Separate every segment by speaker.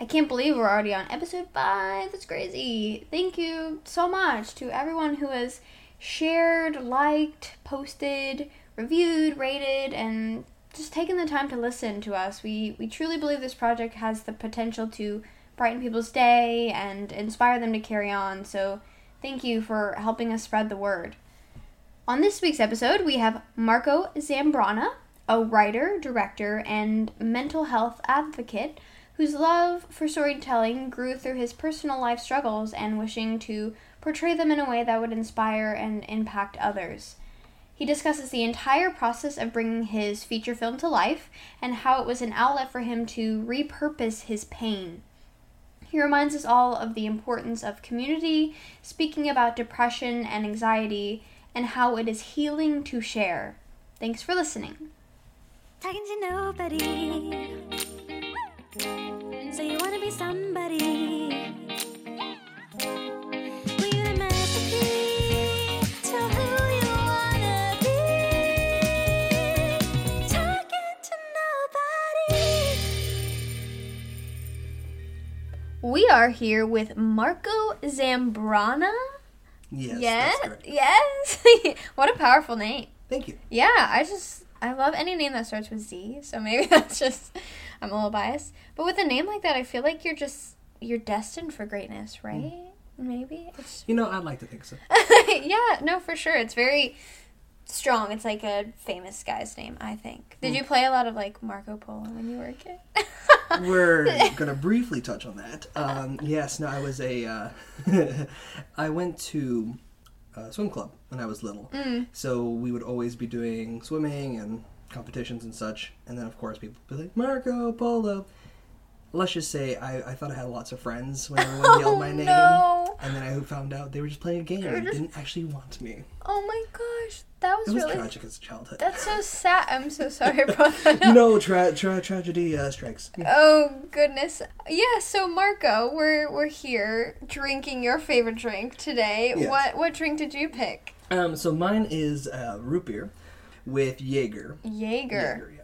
Speaker 1: I can't believe we're already on episode 5. That's crazy. Thank you so much to everyone who has shared, liked, posted, reviewed, rated, and just taken the time to listen to us. We, we truly believe this project has the potential to brighten people's day and inspire them to carry on. So, thank you for helping us spread the word. On this week's episode, we have Marco Zambrana, a writer, director, and mental health advocate whose love for storytelling grew through his personal life struggles and wishing to portray them in a way that would inspire and impact others. He discusses the entire process of bringing his feature film to life and how it was an outlet for him to repurpose his pain. He reminds us all of the importance of community, speaking about depression and anxiety, and how it is healing to share. Thanks for listening.
Speaker 2: Talking to nobody. So you wanna be somebody. Well, you're a masterpiece. Tell who you wanna be. Talking to nobody.
Speaker 1: We are here with Marco Zambrana.
Speaker 3: Yes.
Speaker 1: Yes,
Speaker 3: That's
Speaker 1: yes. what a powerful name.
Speaker 3: Thank you.
Speaker 1: Yeah, I just I love any name that starts with Z. So maybe that's just I'm a little biased. But with a name like that, I feel like you're just you're destined for greatness, right? Maybe it's
Speaker 3: You know, I'd like to think so.
Speaker 1: yeah, no, for sure. It's very strong. It's like a famous guy's name, I think. Did you play a lot of like Marco Polo when you were a kid?
Speaker 3: We're gonna briefly touch on that. Um, yes, no, I was a. Uh, I went to a swim club when I was little, so we would always be doing swimming and competitions and such. And then, of course, people be like Marco Polo. Let's just say I, I thought I had lots of friends when everyone yelled my name,
Speaker 1: no.
Speaker 3: and then I found out they were just playing a game and didn't actually want me.
Speaker 1: Oh my gosh, that was,
Speaker 3: It was
Speaker 1: really
Speaker 3: tragic as a childhood.
Speaker 1: that's so sad. I'm so sorry about that.
Speaker 3: know, tra- tra- tragedy uh, strikes.
Speaker 1: Oh goodness. Yeah, so Marco, we're we're here drinking your favorite drink today.
Speaker 3: Yes.
Speaker 1: What what drink did you pick?
Speaker 3: Um, so mine is uh, root beer with Jaeger.
Speaker 1: Jaeger.
Speaker 3: Yeah.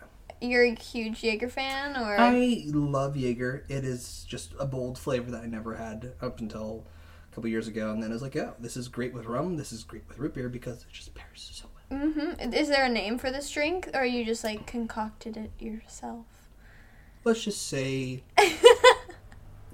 Speaker 1: You're a huge Jaeger fan or
Speaker 3: I love Jaeger. It is just a bold flavor that I never had up until a couple years ago, and then I was like, "Oh, this is great with rum. This is great with root beer because it just pairs so well."
Speaker 1: Mm-hmm. Is there a name for this drink or you just like concocted it yourself?
Speaker 3: Let's just say,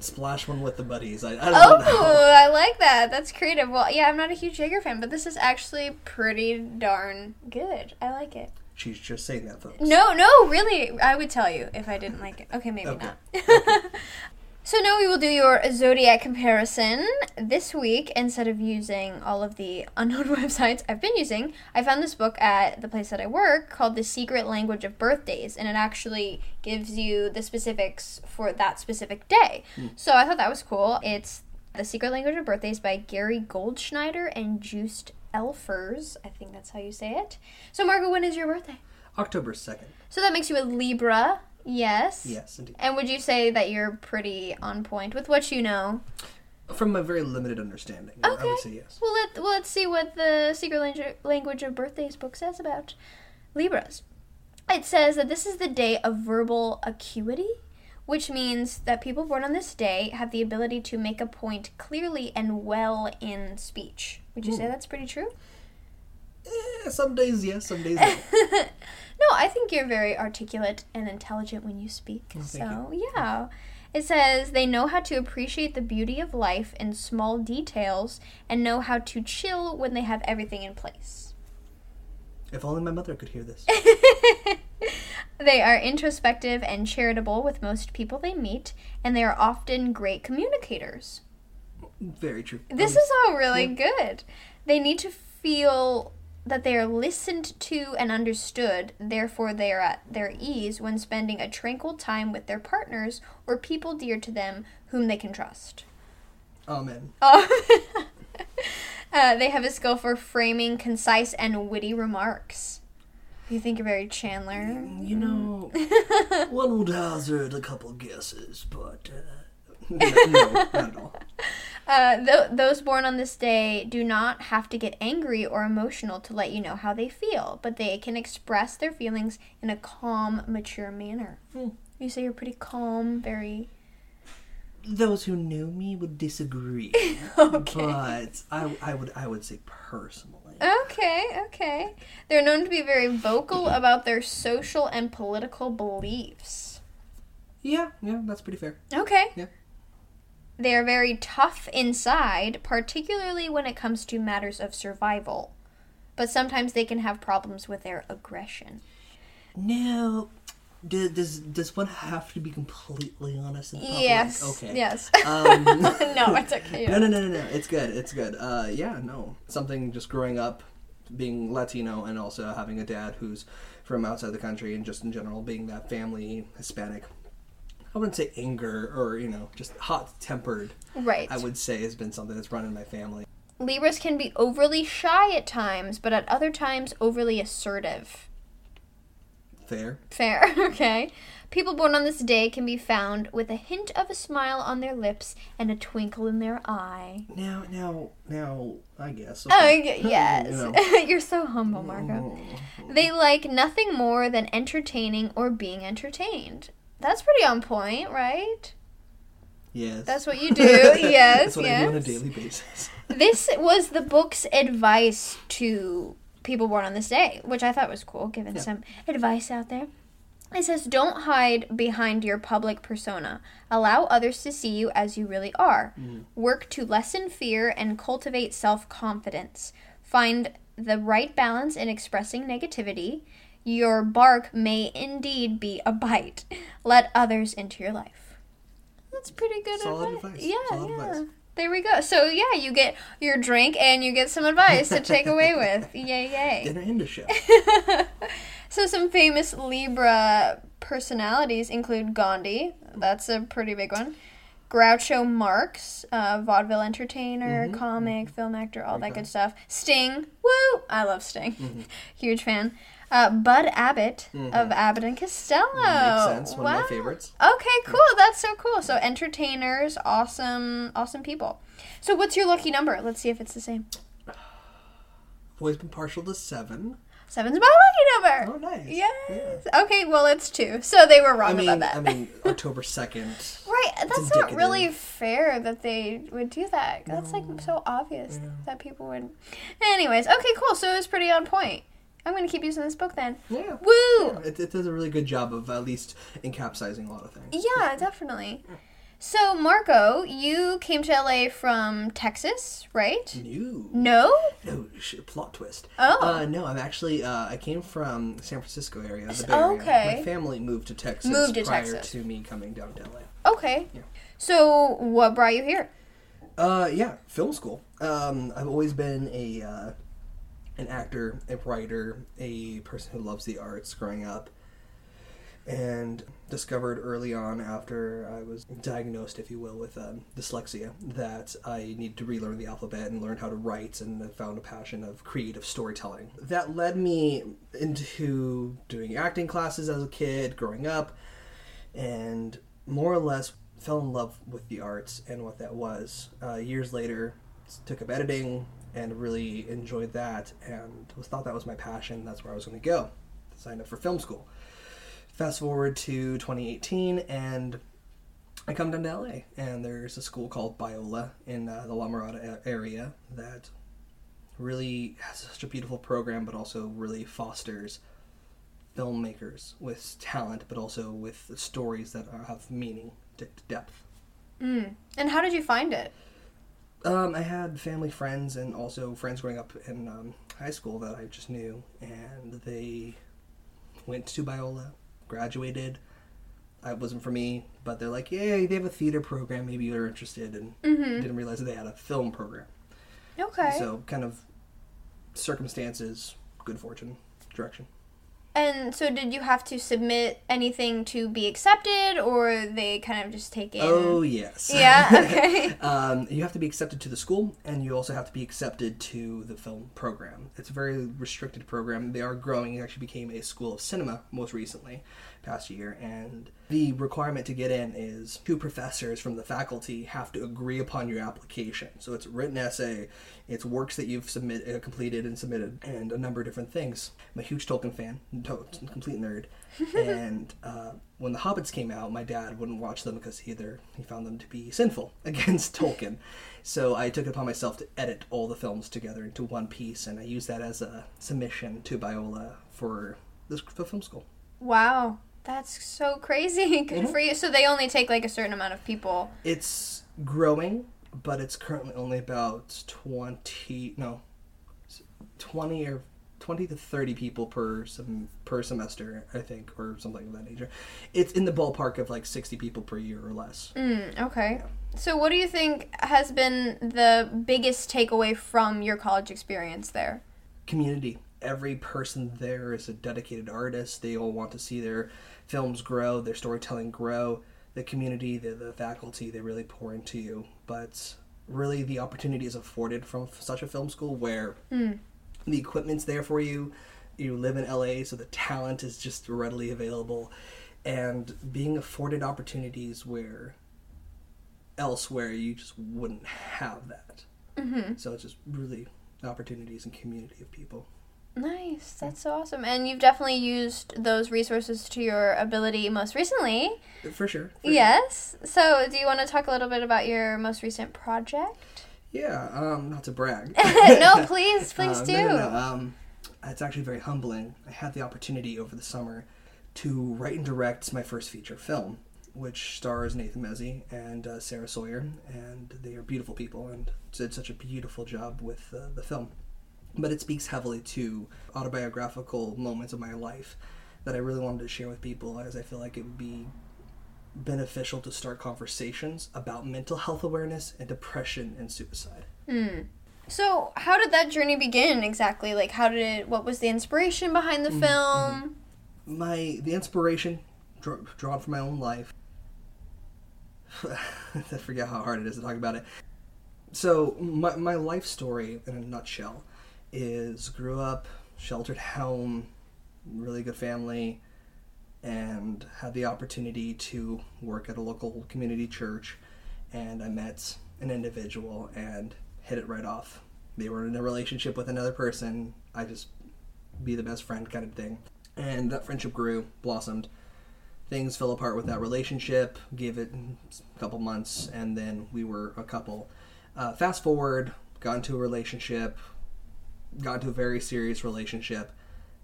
Speaker 3: splash one with the buddies. I, I don't
Speaker 1: Oh,
Speaker 3: know.
Speaker 1: I like that. That's creative. Well, yeah, I'm not a huge Jaeger fan, but this is actually pretty darn good. I like it.
Speaker 3: She's just saying that, folks.
Speaker 1: No, no, really. I would tell you if I didn't like it. Okay, maybe
Speaker 3: Okay.
Speaker 1: not. so now we will do your zodiac comparison this week. Instead of using all of the unknown websites I've been using, I found this book at the place that I work called The Secret Language of Birthdays, and it actually gives you the specifics for that specific day. Hmm. So I thought that was cool. It's The Secret Language of Birthdays by Gary Goldschneider and Joost Elffers. I think that's how you say it. So, Marco, when is your birthday?
Speaker 3: October second.
Speaker 1: So that makes you a Libra, yes.
Speaker 3: Yes, indeed.
Speaker 1: And would you say that you're pretty on point with what you know?
Speaker 3: From a very limited understanding, I would say yes.
Speaker 1: Well, let, well, let's see what the Secret Language of Birthdays book says about Libras. It says that this is the day of verbal acuity, which means that people born on this day have the ability to make a point clearly and well in speech. Would you say that's pretty true?
Speaker 3: Eh, some days yes, some days no.
Speaker 1: No, I think you're very articulate and intelligent when you speak. so, yeah. It says they know how to appreciate the beauty of life in small details and know how to chill when they have everything in place.
Speaker 3: If only my mother could hear this.
Speaker 1: They are introspective and charitable with most people they meet, and they are often great communicators.
Speaker 3: Very true.
Speaker 1: This
Speaker 3: Um,
Speaker 1: is all really good. They need to feel that they are listened to and understood, therefore, they are at their ease when spending a tranquil time with their partners or people dear to them whom they can trust.
Speaker 3: Amen.
Speaker 1: Uh, they have a skill for framing concise and witty remarks. You think you're very Chandler?
Speaker 3: You know, one would hazard a couple guesses, but uh, no, no, not at all.
Speaker 1: Uh, th- those born on this day do not have to get angry or emotional to let you know how they feel, but they can express their feelings in a calm, mature manner. You say you're pretty calm, very.
Speaker 3: Those who knew me would disagree, but I, I would, I would say personally.
Speaker 1: Okay, okay. They're known to be very vocal about their social and political beliefs.
Speaker 3: Yeah, yeah, that's pretty fair.
Speaker 1: Okay.
Speaker 3: Yeah.
Speaker 1: They are very tough inside, particularly when it comes to matters of survival. But sometimes they can have problems with their aggression.
Speaker 3: Now, does does, does one have to be completely honest in public?
Speaker 1: Yes.
Speaker 3: Okay.
Speaker 1: Yes.
Speaker 3: Um,
Speaker 1: no, it's okay.
Speaker 3: No, no, no, no, no. It's good. It's good. Uh, yeah, no. Something just growing up, being Latino, and also having a dad who's from outside the country, and just in general being that family Hispanic. I wouldn't say anger or you know just hot tempered.
Speaker 1: Right.
Speaker 3: I would say has been something that's run in my family.
Speaker 1: Libras can be overly shy at times, but at other times overly assertive.
Speaker 3: Fair.
Speaker 1: Fair, okay. People born on this day can be found with a hint of a smile on their lips and a twinkle in their eye.
Speaker 3: Now, now, now. I guess.
Speaker 1: Oh,
Speaker 3: okay.
Speaker 1: y- yes.
Speaker 3: You.
Speaker 1: You're so humble, Marco. Mm-hmm. They like nothing more than entertaining or being entertained. That's pretty on point, right?
Speaker 3: Yes.
Speaker 1: That's what you do. yes,
Speaker 3: That's what
Speaker 1: yes.
Speaker 3: I do on a daily basis.
Speaker 1: This was the book's advice to people born on this day, which I thought was cool, giving some advice out there. It says, Don't hide behind your public persona. Allow others to see you as you really are. Mm. Work to lessen fear and cultivate self confidence. Find the right balance in expressing negativity. Your bark may indeed be a bite. Let others into your life. That's pretty good
Speaker 3: Solid
Speaker 1: advice.
Speaker 3: advice.
Speaker 1: Yeah,
Speaker 3: Solid
Speaker 1: yeah.
Speaker 3: advice.
Speaker 1: There we go. So yeah, you get your drink and you get some advice to take away with. Yay, yay.
Speaker 3: Dinner and a show.
Speaker 1: So some famous Libra personalities include Gandhi. That's a pretty big one. Groucho Marx, uh, vaudeville entertainer, mm-hmm, comic, mm-hmm. film actor, all that good stuff. Sting, woo! I love Sting. Mm-hmm. Huge fan. Uh, Bud Abbott of Abbott and Costello.
Speaker 3: Makes sense. One of my favorites.
Speaker 1: Okay, cool. That's so cool. So entertainers, awesome, awesome people. So what's your lucky number? Let's see if it's the same.
Speaker 3: I've always been partial to seven.
Speaker 1: Seven's my lucky number.
Speaker 3: Oh, nice.
Speaker 1: Yes. Okay, well it's two. So they were wrong
Speaker 3: I mean,
Speaker 1: about that.
Speaker 3: I mean, October second.
Speaker 1: right. That's not really fair that they would do that. That's like so obvious that people would. Anyways, okay, cool. So it was pretty on point. I'm gonna keep using this book then.
Speaker 3: Yeah.
Speaker 1: Woo!
Speaker 3: It, it does a really good job of at least encapsulating a lot of things.
Speaker 1: Yeah, definitely. So Marco, you came to LA from Texas, right?
Speaker 3: No.
Speaker 1: No.
Speaker 3: No, sh- plot twist.
Speaker 1: Oh.
Speaker 3: Uh, no, I'm actually, uh, I came from San Francisco area, the Bay Area.
Speaker 1: okay.
Speaker 3: My family moved to Texas
Speaker 1: Moved to
Speaker 3: prior
Speaker 1: Texas.
Speaker 3: to me coming down to LA.
Speaker 1: Okay. So what brought you here?
Speaker 3: Uh, yeah, film school. Um, I've always been a, uh, an actor, a writer, a person who loves the arts growing up. And discovered early on, after I was diagnosed, if you will, with um, dyslexia, that I needed to relearn the alphabet and learn how to write, and I found a passion of creative storytelling. That led me into doing acting classes as a kid, growing up, and more or less fell in love with the arts and what that was. Uh, years later, took up editing and really enjoyed that, and was thought that was my passion. That's where I was going to go. Signed up for film school. Fast forward to 2018, and I come down to LA, and there's a school called Biola in uh, the La Mirada area that really has such a beautiful program, but also really fosters filmmakers with talent, but also with stories that are, have meaning, de- depth.
Speaker 1: And how did you find it?
Speaker 3: Um, I had family friends and also friends growing up in um, high school that I just knew, and they went to Biola, graduated. It wasn't for me, but they're like, "Yay, they have a theater program. Maybe you're interested." And didn't realize that they had a film program.
Speaker 1: Okay.
Speaker 3: So, kind of circumstances, good fortune, direction.
Speaker 1: And so, did you have to submit anything to be accepted, or they kind of just take it?
Speaker 3: Oh yes.
Speaker 1: Yeah. Okay.
Speaker 3: Um, you have to be accepted to the school, and you also have to be accepted to the film program. It's a very restricted program. They are growing. It actually became a school of cinema most recently, past year, and the requirement to get in is two professors from the faculty have to agree upon your application. So it's a written essay, it's works that you've submit, uh, completed and submitted, and a number of different things. I'm a huge Tolkien fan, to- complete nerd, and uh, when the Hobbits came out, my dad wouldn't watch them because either he found them to be sinful against Tolkien. So I took it upon myself to edit all the films together into one piece, and I used that as a submission to Biola for this the film school.
Speaker 1: wow, that's so crazy. Good for you. So they only take like a certain amount of people.
Speaker 3: It's growing, but it's currently only about twenty no, twenty or twenty to thirty people per sem- per semester, I think, or something of that nature. It's in the ballpark of like sixty people per year or less.
Speaker 1: Mm, okay. So, what do you think has been the biggest takeaway from your college experience there?
Speaker 3: community. Every person there is a dedicated artist. They all want to see their films grow, their storytelling grow. The community, the, the faculty, they really pour into you. But really, the opportunity is afforded from such a film school where the equipment's there for you. You live in LA, so the talent is just readily available. And being afforded opportunities where elsewhere you just wouldn't have that. Mm-hmm. So it's just really opportunities and community of people.
Speaker 1: Nice. That's so awesome. And you've definitely used those resources to your ability most recently.
Speaker 3: For sure. for sure.
Speaker 1: Yes. So, do you want to talk a little bit about your most recent project?
Speaker 3: Yeah, um, not to brag.
Speaker 1: no, please, please
Speaker 3: Um,
Speaker 1: do.
Speaker 3: no, no, no, Um, it's actually very humbling. I had the opportunity over the summer to write and direct my first feature film, which stars Nathan Mezzi and uh, Sarah Sawyer, and they are beautiful people and did such a beautiful job with uh, the film. But it speaks heavily to autobiographical moments of my life that I really wanted to share with people, as I feel like it would be beneficial to start conversations about mental health awareness and depression and suicide.
Speaker 1: So, how did that journey begin exactly? Like, how did it, what was the inspiration behind the
Speaker 3: Mm-hmm.
Speaker 1: film?
Speaker 3: my the inspiration dr- drawn from my own life i forget how hard it is to talk about it so my, my life story in a nutshell is grew up sheltered home really good family and had the opportunity to work at a local community church and i met an individual and hit it right off. They were in a relationship with another person i just be the best friend kind of thing. And that friendship grew blossomed. Things fell apart with that relationship gave it a couple months and then we were a couple. Uh, fast forward got into a relationship got into a very serious relationship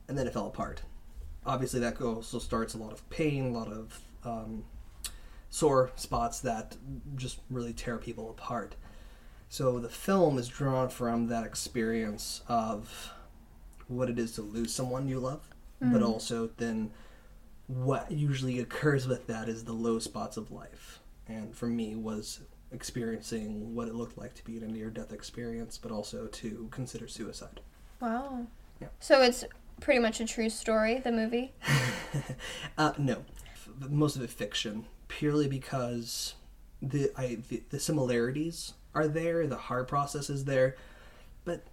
Speaker 3: and then it fell apart. Obviously that also starts a lot of pain a lot of um, sore spots that just really tear people apart. So the film is drawn from that experience of what it is to lose someone you love, but also then what usually occurs with that is the low spots of life. And for me was experiencing what it looked like to be in a near death experience, but also to consider suicide.
Speaker 1: Wow.
Speaker 3: Yeah.
Speaker 1: So, it's pretty much a true story, the movie?
Speaker 3: Uh, no, F- most of it fiction, purely because the I the, the similarities are there, the hard process is there, but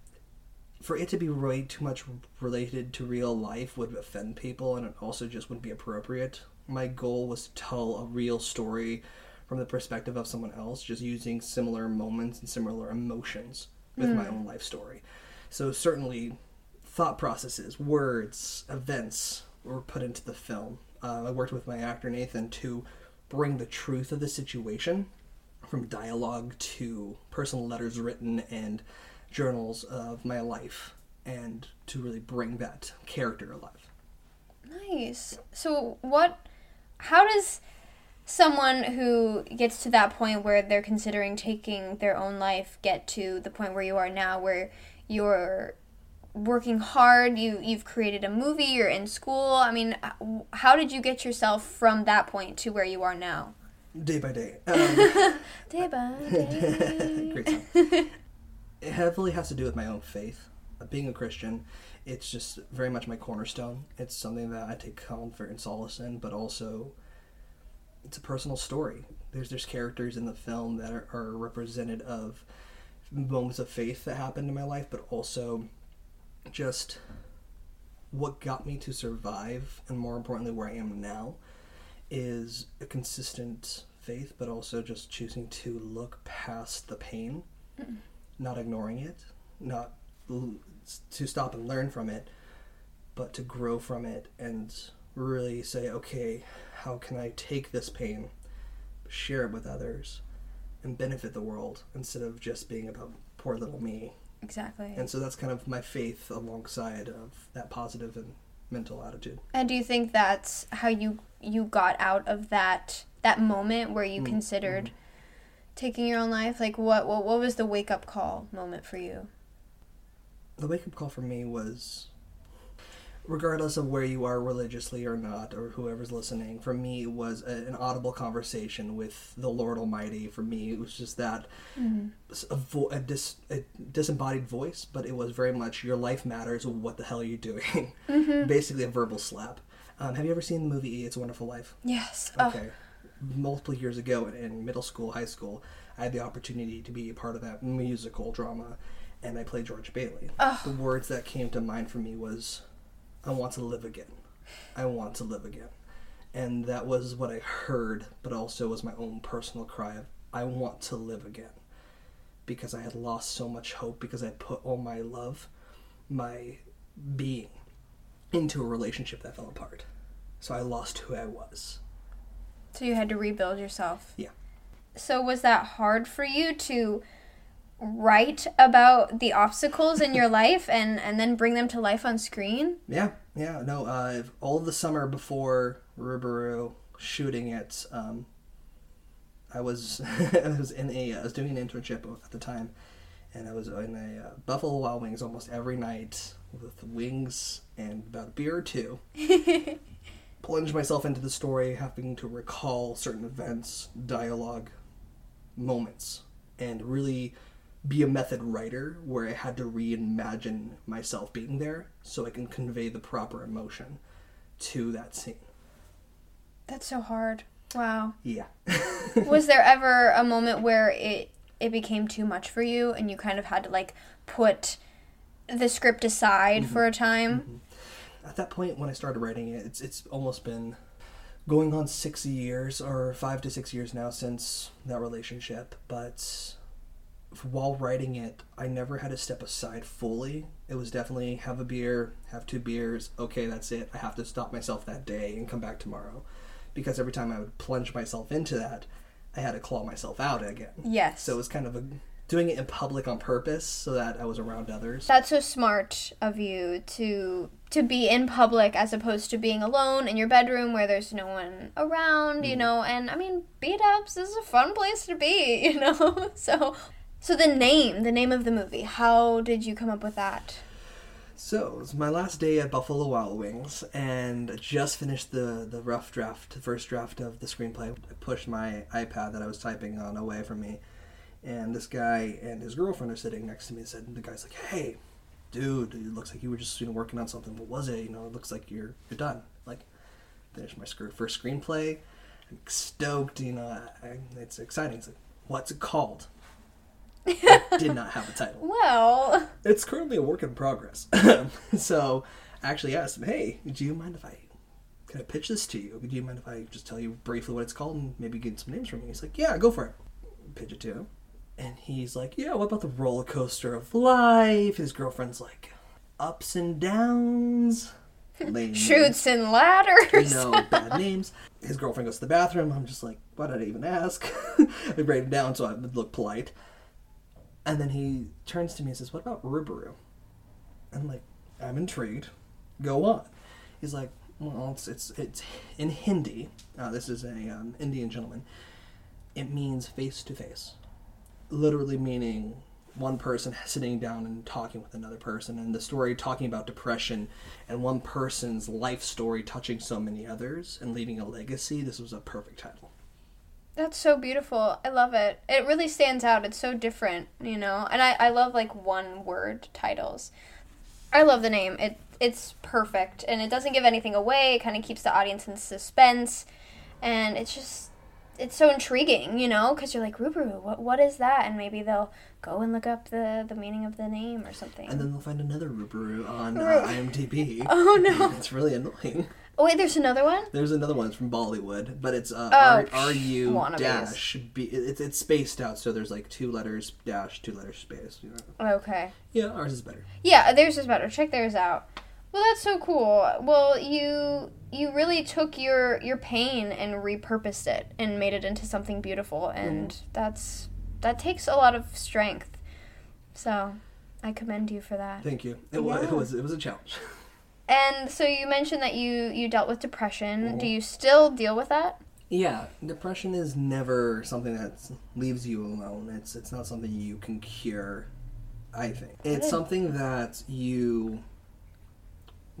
Speaker 3: for it to be way too much related to real life would offend people, and it also just wouldn't be appropriate. My goal was to tell a real story from the perspective of someone else, just using similar moments and similar emotions with my own life story. So certainly thought processes, words, events were put into the film. Uh, I worked with my actor Nathan to bring the truth of the situation from dialogue to personal letters written and journals of my life and to really bring that character alive.
Speaker 1: Nice. So, what, how does someone who gets to that point where they're considering taking their own life get to the point where you are now, where you're working hard. You you've created a movie. You're in school. I mean, how did you get yourself from that point to where you are now?
Speaker 3: Day by day. Um,
Speaker 1: Day by day.
Speaker 3: Great song. it heavily has to do with my own faith. Uh, Being a Christian, it's just very much my cornerstone. It's something that I take comfort and solace in, but also it's a personal story. There's there's characters in the film that are, are represented of moments of faith that happened in my life, but also just what got me to survive, and more importantly, where I am now, is a consistent faith, but also just choosing to look past the pain, mm. not ignoring it, not l- to stop and learn from it, but to grow from it and really say, okay, how can I take this pain, share it with others, and benefit the world instead of just being about poor little me.
Speaker 1: Exactly.
Speaker 3: And so that's kind of my faith alongside of that positive and mental attitude.
Speaker 1: And do you think that's how you you got out of that that moment where you mm, considered mm-hmm. taking your own life? Like what what what was the wake up call moment for you?
Speaker 3: the wake up call for me was regardless of where you are religiously or not or whoever's listening for me it was a, an audible conversation with the lord almighty. For me it was just that a, vo- a, dis- a disembodied voice but it was very much your life matters. What the hell are you doing? Basically a verbal slap. Um, have you ever seen the movie it's a wonderful life?
Speaker 1: Yes.
Speaker 3: Okay. Multiple years ago in middle school, high school, I had the opportunity to be a part of that musical drama, and I played George Bailey. The words that came to mind for me was, "I want to live again. I want to live again," and that was what I heard, but also was my own personal cry of, "I want to live again," because I had lost so much hope because I put all my love, my being, into a relationship that fell apart. So I lost who I was.
Speaker 1: So you had to rebuild yourself.
Speaker 3: Yeah.
Speaker 1: So was that hard for you to write about the obstacles in your life and and then bring them to life on screen?
Speaker 3: Yeah, yeah, no. Uh, all the summer before Rubaru shooting it, um, I was I was in a I was doing an internship at the time, and I was in a uh, Buffalo Wild Wings almost every night with wings and about a beer or two. Plunge myself into the story, having to recall certain events, dialogue, moments, and really be a method writer where I had to reimagine myself being there so I can convey the proper emotion to that scene.
Speaker 1: That's so hard. Wow.
Speaker 3: Yeah.
Speaker 1: was there ever a moment where it it became too much for you and you kind of had to like put the script aside mm-hmm. for a time? Mm-hmm.
Speaker 3: At that point when I started writing it, it's it's almost been going on 6 years or 5 to 6 years now since that relationship, but while writing it, I never had to step aside fully. It was definitely have a beer, have two beers, okay, that's it. I have to stop myself that day and come back tomorrow. Because every time I would plunge myself into that, I had to claw myself out again.
Speaker 1: Yes.
Speaker 3: So it was kind of a, doing it in public on purpose so that I was around others.
Speaker 1: That's so smart of you to to be in public as opposed to being alone in your bedroom where there's no one around, you mm-hmm. know. And I mean, B-Dubs is a fun place to be, you know. so, so the name, the name of the movie, how did you come up with that?
Speaker 3: So it's my last day at Buffalo Wild Wings, and I just finished the the rough draft, the first draft of the screenplay. I pushed my iPad that I was typing on away from me, and this guy and his girlfriend are sitting next to me. And said, the guy's like, "Hey, dude, it looks like you were just you know, working on something. What was it? You know, it looks like you're you're done. Like, finished my first screenplay. I'm stoked. You know, I, it's exciting. He's like, what's it called? Did not have a title.
Speaker 1: Well,
Speaker 3: It's currently a work in progress. so I actually asked him, hey, do you mind if I can I pitch this to you? Do you mind if I just tell you briefly what it's called and maybe get some names from you? He's like, yeah, go for it. Pitch it to him. And he's like, yeah, what about the roller coaster of life? His girlfriend's like, ups and downs.
Speaker 1: Chutes and
Speaker 3: you
Speaker 1: ladders.
Speaker 3: know, bad names. His girlfriend goes to the bathroom. I'm just like, why did I even ask? I write it down so I would look polite. And then he turns to me and says, What about Rubaru? I'm like, I'm intrigued. Go on. He's like, Well, it's it's, it's in Hindi. Uh, this is a um, Indian gentleman. It means face to face, literally meaning one person sitting down and talking with another person, and the story talking about depression, and one person's life story touching so many others and leaving a legacy. This was a perfect title.
Speaker 1: That's so beautiful. I love it. It really stands out. It's so different, you know. And I, I love like one word titles. I love the name. It it's perfect and it doesn't give anything away. It kind of keeps the audience in suspense, and it's just it's so intriguing, you know, because you're like Rubaru, what what is that? And maybe they'll go and look up the the meaning of the name or something.
Speaker 3: And then they'll find another Rubaru on uh, IMDb.
Speaker 1: oh no!
Speaker 3: It's really annoying.
Speaker 1: Oh wait, there's another one.
Speaker 3: There's another one it's from Bollywood, but it's uh,
Speaker 1: Oh,
Speaker 3: R U dash B. It's it's spaced out, so there's like two letters dash, two letters space. You know.
Speaker 1: Okay.
Speaker 3: Yeah, ours is better.
Speaker 1: Yeah, theirs is better. Check theirs out. Well, that's so cool. Well, you you really took your your pain and repurposed it and made it into something beautiful, and that's that takes a lot of strength. So, I commend you for that.
Speaker 3: Thank you. It,
Speaker 1: Yeah.
Speaker 3: it was it was a challenge.
Speaker 1: And so you mentioned that you you dealt with depression. Do mm-hmm. you still deal with that?
Speaker 3: Yeah, depression is never something that leaves you alone. It's it's not something you can cure. I think it's something that you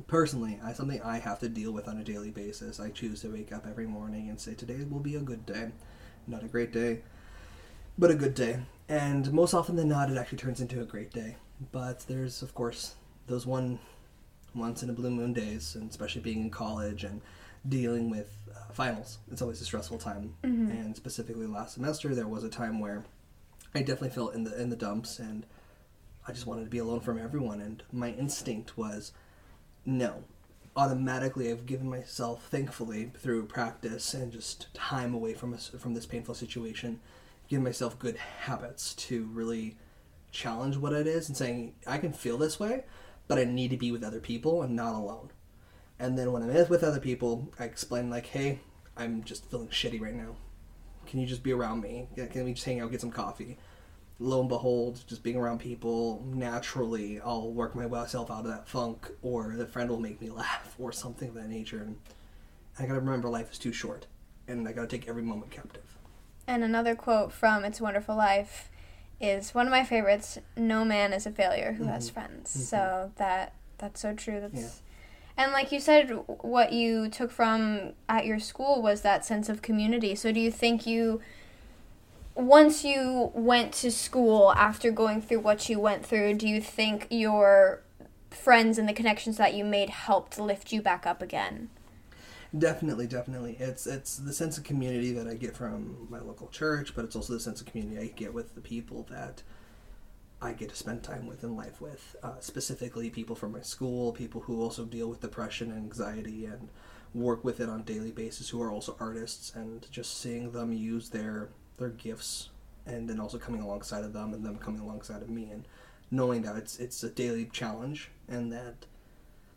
Speaker 3: personally, I something I have to deal with on a daily basis. I choose to wake up every morning and say today will be a good day, not a great day, but a good day. And most often than not, it actually turns into a great day. But there's of course those one once in a blue moon days, and especially being in college and dealing with uh, finals. It's always a stressful time. And specifically last semester, there was a time where I definitely felt in the in the dumps, and I just wanted to be alone from everyone. And my instinct was, no. Automatically, I've given myself, thankfully, through practice and just time away from us from this painful situation, given myself good habits to really challenge what it is and saying I can feel this way, but I need to be with other people and not alone. And then when I'm with other people, I explain like, "Hey, I'm just feeling shitty right now. Can you just be around me? Can we just hang out, get some coffee?" Lo and behold, just being around people naturally, I'll work myself out of that funk, or the friend will make me laugh, or something of that nature. And I gotta remember, life is too short, and I gotta take every moment captive.
Speaker 1: And another quote from It's a Wonderful Life is one of my favorites. No man is a failure who has mm-hmm. friends. Mm-hmm. So that that's so true. That's
Speaker 3: Yeah.
Speaker 1: and like you said, what you took from at your school was that sense of community. So do you think you, once you went to school after going through what you went through, do you think your friends and the connections that you made helped lift you back up again?
Speaker 3: Definitely, definitely. It's it's the sense of community that I get from my local church, but it's also the sense of community I get with the people that I get to spend time with in life with. Uh, specifically, people from my school, people who also deal with depression and anxiety and work with it on a daily basis, who are also artists, and just seeing them use their their gifts, and then also coming alongside of them, and them coming alongside of me, and knowing that it's it's a daily challenge, and that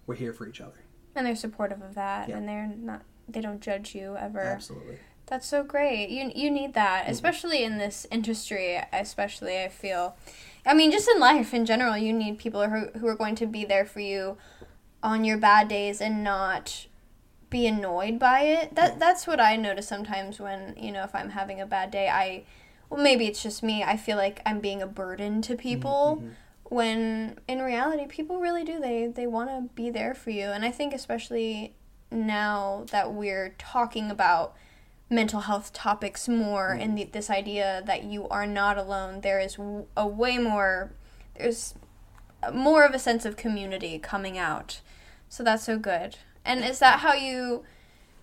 Speaker 3: we're here for each other.
Speaker 1: And they're supportive of that,
Speaker 3: Yeah.
Speaker 1: and they're not. They don't judge you ever.
Speaker 3: Absolutely.
Speaker 1: That's so great. You you need that, mm-hmm. especially in this industry. Especially, I feel. I mean, just in life in general, you need people who who are going to be there for you on your bad days and not be annoyed by it. That that's what I notice sometimes when you know if I'm having a bad day. I well maybe it's just me. I feel like I'm being a burden to mm-hmm. people. Mm-hmm. When in reality, people really do. They they want to be there for you, and I think especially now that we're talking about mental health topics more and the, this idea that you are not alone there is a way more there's more of a sense of community coming out so that's so good and is that how you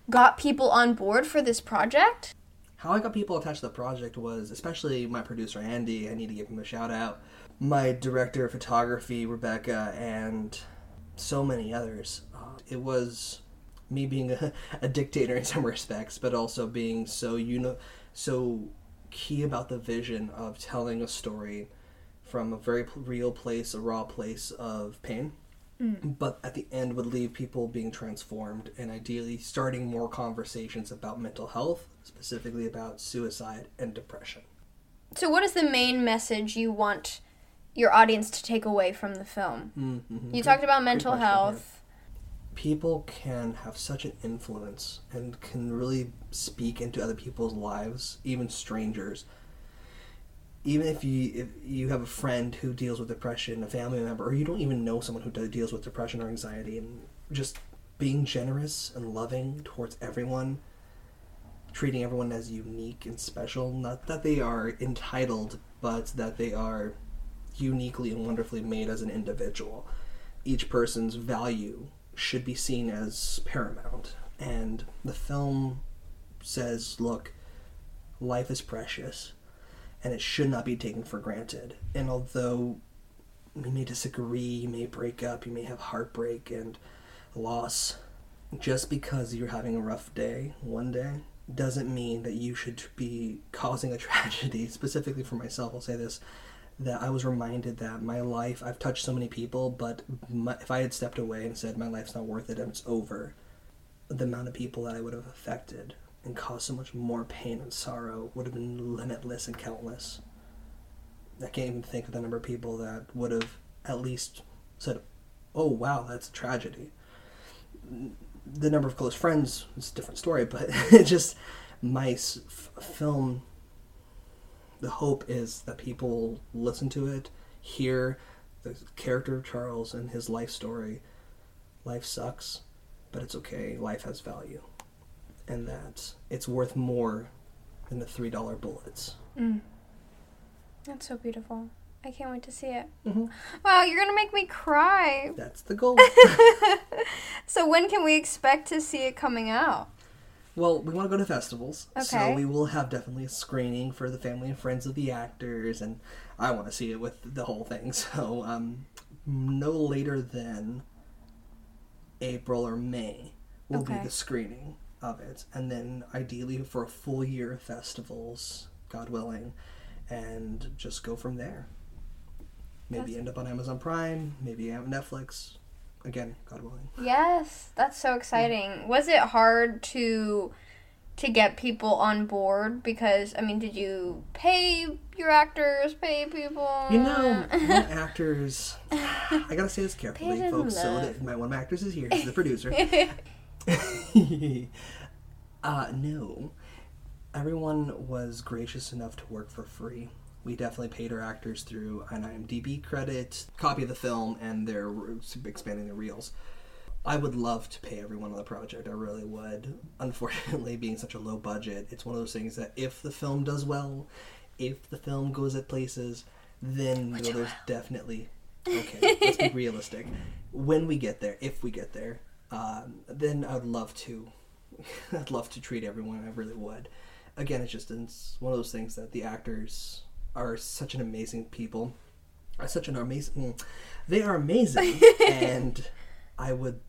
Speaker 1: got people on board for this project
Speaker 3: How I got people attached to the project was, especially my producer Andy. I need to give him a shout out. My director of photography Rebecca, and so many others. Uh, it was me being a, a dictator in some respects, but also being so you know so key about the vision of telling a story from a very p- real place, a raw place of pain but at the end would leave people being transformed and ideally starting more conversations about mental health, specifically about suicide and depression.
Speaker 1: so what is the main message you want your audience to take away from the film
Speaker 3: Mm-hmm.
Speaker 1: you talked about mental health
Speaker 3: People can have such an influence and can really speak into other people's lives, even strangers, even if you if you have a friend who deals with depression, a family member, or you don't even know someone who deals with depression or anxiety, and just being generous and loving towards everyone, treating everyone as unique and special. Not that they are entitled, but that they are uniquely and wonderfully made as an individual. Each person's value should be seen as paramount. And the film says, look, life is precious and it should not be taken for granted. And although you may disagree, you may break up, you may have heartbreak and loss, just because you're having a rough day one day doesn't mean that you should be causing a tragedy. Specifically for myself, I'll say this that I was reminded that my life, I've touched so many people, but my, if I had stepped away and said my life's not worth it and it's over, the amount of people that I would have affected and caused so much more pain and sorrow would have been limitless and countless. I can't even think of the number of people that would have at least said, "Oh wow, that's a tragedy." The number of close friends is a different story, but it just my f- film. The hope is that people listen to it, hear the character of Charles and his life story. Life sucks, but it's okay. Life has value, and that it's worth more than the three dollar bullets.
Speaker 1: That's so beautiful. I can't wait to see it.
Speaker 3: Mm-hmm.
Speaker 1: Wow, you're gonna make me cry.
Speaker 3: That's the goal.
Speaker 1: So when can we expect to see it coming out?
Speaker 3: Well, we want to go to festivals, so we will have definitely a screening for the family and friends of the actors, and I want to see it with the whole thing. So, um, no later than April or May will
Speaker 1: Okay.
Speaker 3: be the screening of it, and then ideally for a full year of festivals, God willing, and just go from there. Maybe end up on Amazon Prime, maybe Netflix. Again, God willing.
Speaker 1: Yes, that's so exciting. Was it hard to to get people on board because I mean, did you pay your actors, pay people?
Speaker 3: You know, actors. I gotta say this carefully,
Speaker 1: Paid
Speaker 3: folks. So that my one of my actors is here. He's the producer. uh, no, everyone was gracious enough to work for free. We definitely paid our actors through an IMDb credit, copy of the film, and they're expanding their reels. I would love to pay everyone on the project. I really would. Unfortunately, being such a low budget, it's one of those things that if the film does well, if the film goes at places, then you know, there's definitely okay. let's be realistic. When we get there, if we get there, um, then I'd love to. I'd love to treat everyone. I really would. Again, it's just it's one of those things that the actors are such an amazing people. Are such an amazing. mm, They are amazing, and I would,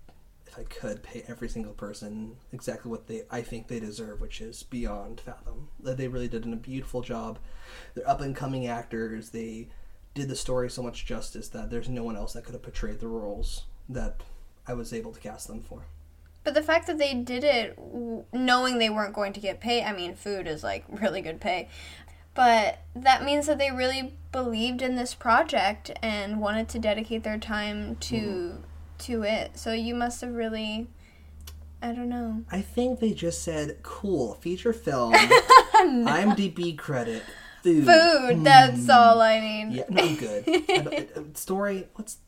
Speaker 3: if I could, pay every single person exactly what they I think they deserve, which is beyond fathom. That They really did a beautiful job. They're up and coming actors. They did the story so much justice that there's no one else that could have portrayed the roles that I was able to cast them for.
Speaker 1: But the fact that they did it knowing they weren't going to get paid, I mean, food is like really good pay. But that means that they really believed in this project and wanted to dedicate their time to mm-hmm. to it. So you must have really I don't know.
Speaker 3: I think they just said, "Cool, feature film, IMDb credit, food."
Speaker 1: Food, that's hmm. all I need.
Speaker 3: Yeah, no, good. Story, what's,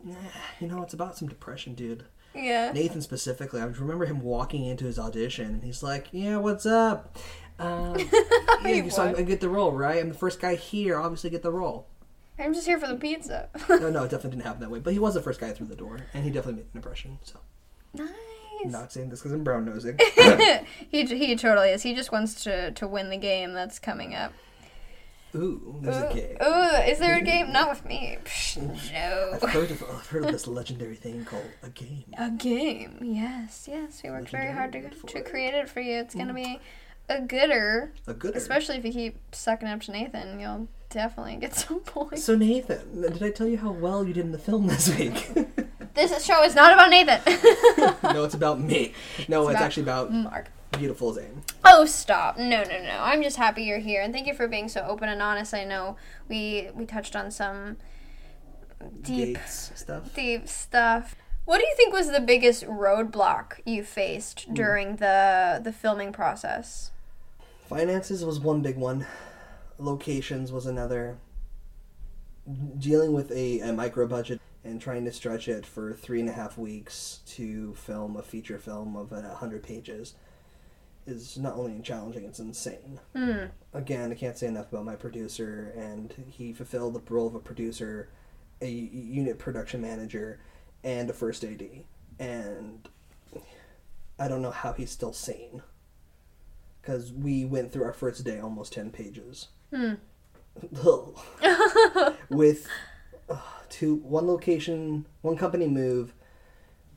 Speaker 3: you know, it's about some depression, dude.
Speaker 1: Yeah.
Speaker 3: Nathan specifically, I remember him walking into his audition, and he's like, "Yeah, what's up? Um, yeah, so I, I get the role, right? I'm the first guy here. Obviously, get the role."
Speaker 1: I'm just here for the pizza.
Speaker 3: No, no, it definitely didn't happen that way. But he was the first guy through the door, and he definitely made an impression. So,
Speaker 1: nice.
Speaker 3: not saying this because I'm brown nosing.
Speaker 1: He he totally is. He just wants to to win the game that's coming up.
Speaker 3: Ooh, there's a game.
Speaker 1: Ooh, is there a game? Not with me. Psh, no.
Speaker 3: I've heard of I've heard of this legendary thing called a game.
Speaker 1: A game. Yes, yes. We worked very hard to, to create it for you. It's gonna be a gooder.
Speaker 3: A good.
Speaker 1: Especially if you keep sucking up to Nathan, you'll definitely get some points.
Speaker 3: So Nathan, did I tell you how well you did in the film this week?
Speaker 1: This show is not about Nathan.
Speaker 3: no, it's about me. No, it's,
Speaker 1: about
Speaker 3: actually about
Speaker 1: Mark.
Speaker 3: beautiful Zane.
Speaker 1: Oh, stop! No, no, no. I'm just happy you're here, and thank you for being so open and honest. I know we we touched on some deep,
Speaker 3: Gates stuff.
Speaker 1: deep stuff. What do you think was the biggest roadblock you faced during the the filming process?
Speaker 3: Finances was one big one. Locations was another. dealing with a, a micro budget and trying to stretch it for three and a half weeks to film a feature film of a hundred pages is not only challenging, it's insane. Hmm. Again, I can't say enough about my producer, and he fulfilled the role of a producer, a unit production manager, and a first AD. And I don't know how he's still sane. Because we went through our first day almost 10 pages. With uh, two, one location, one company move,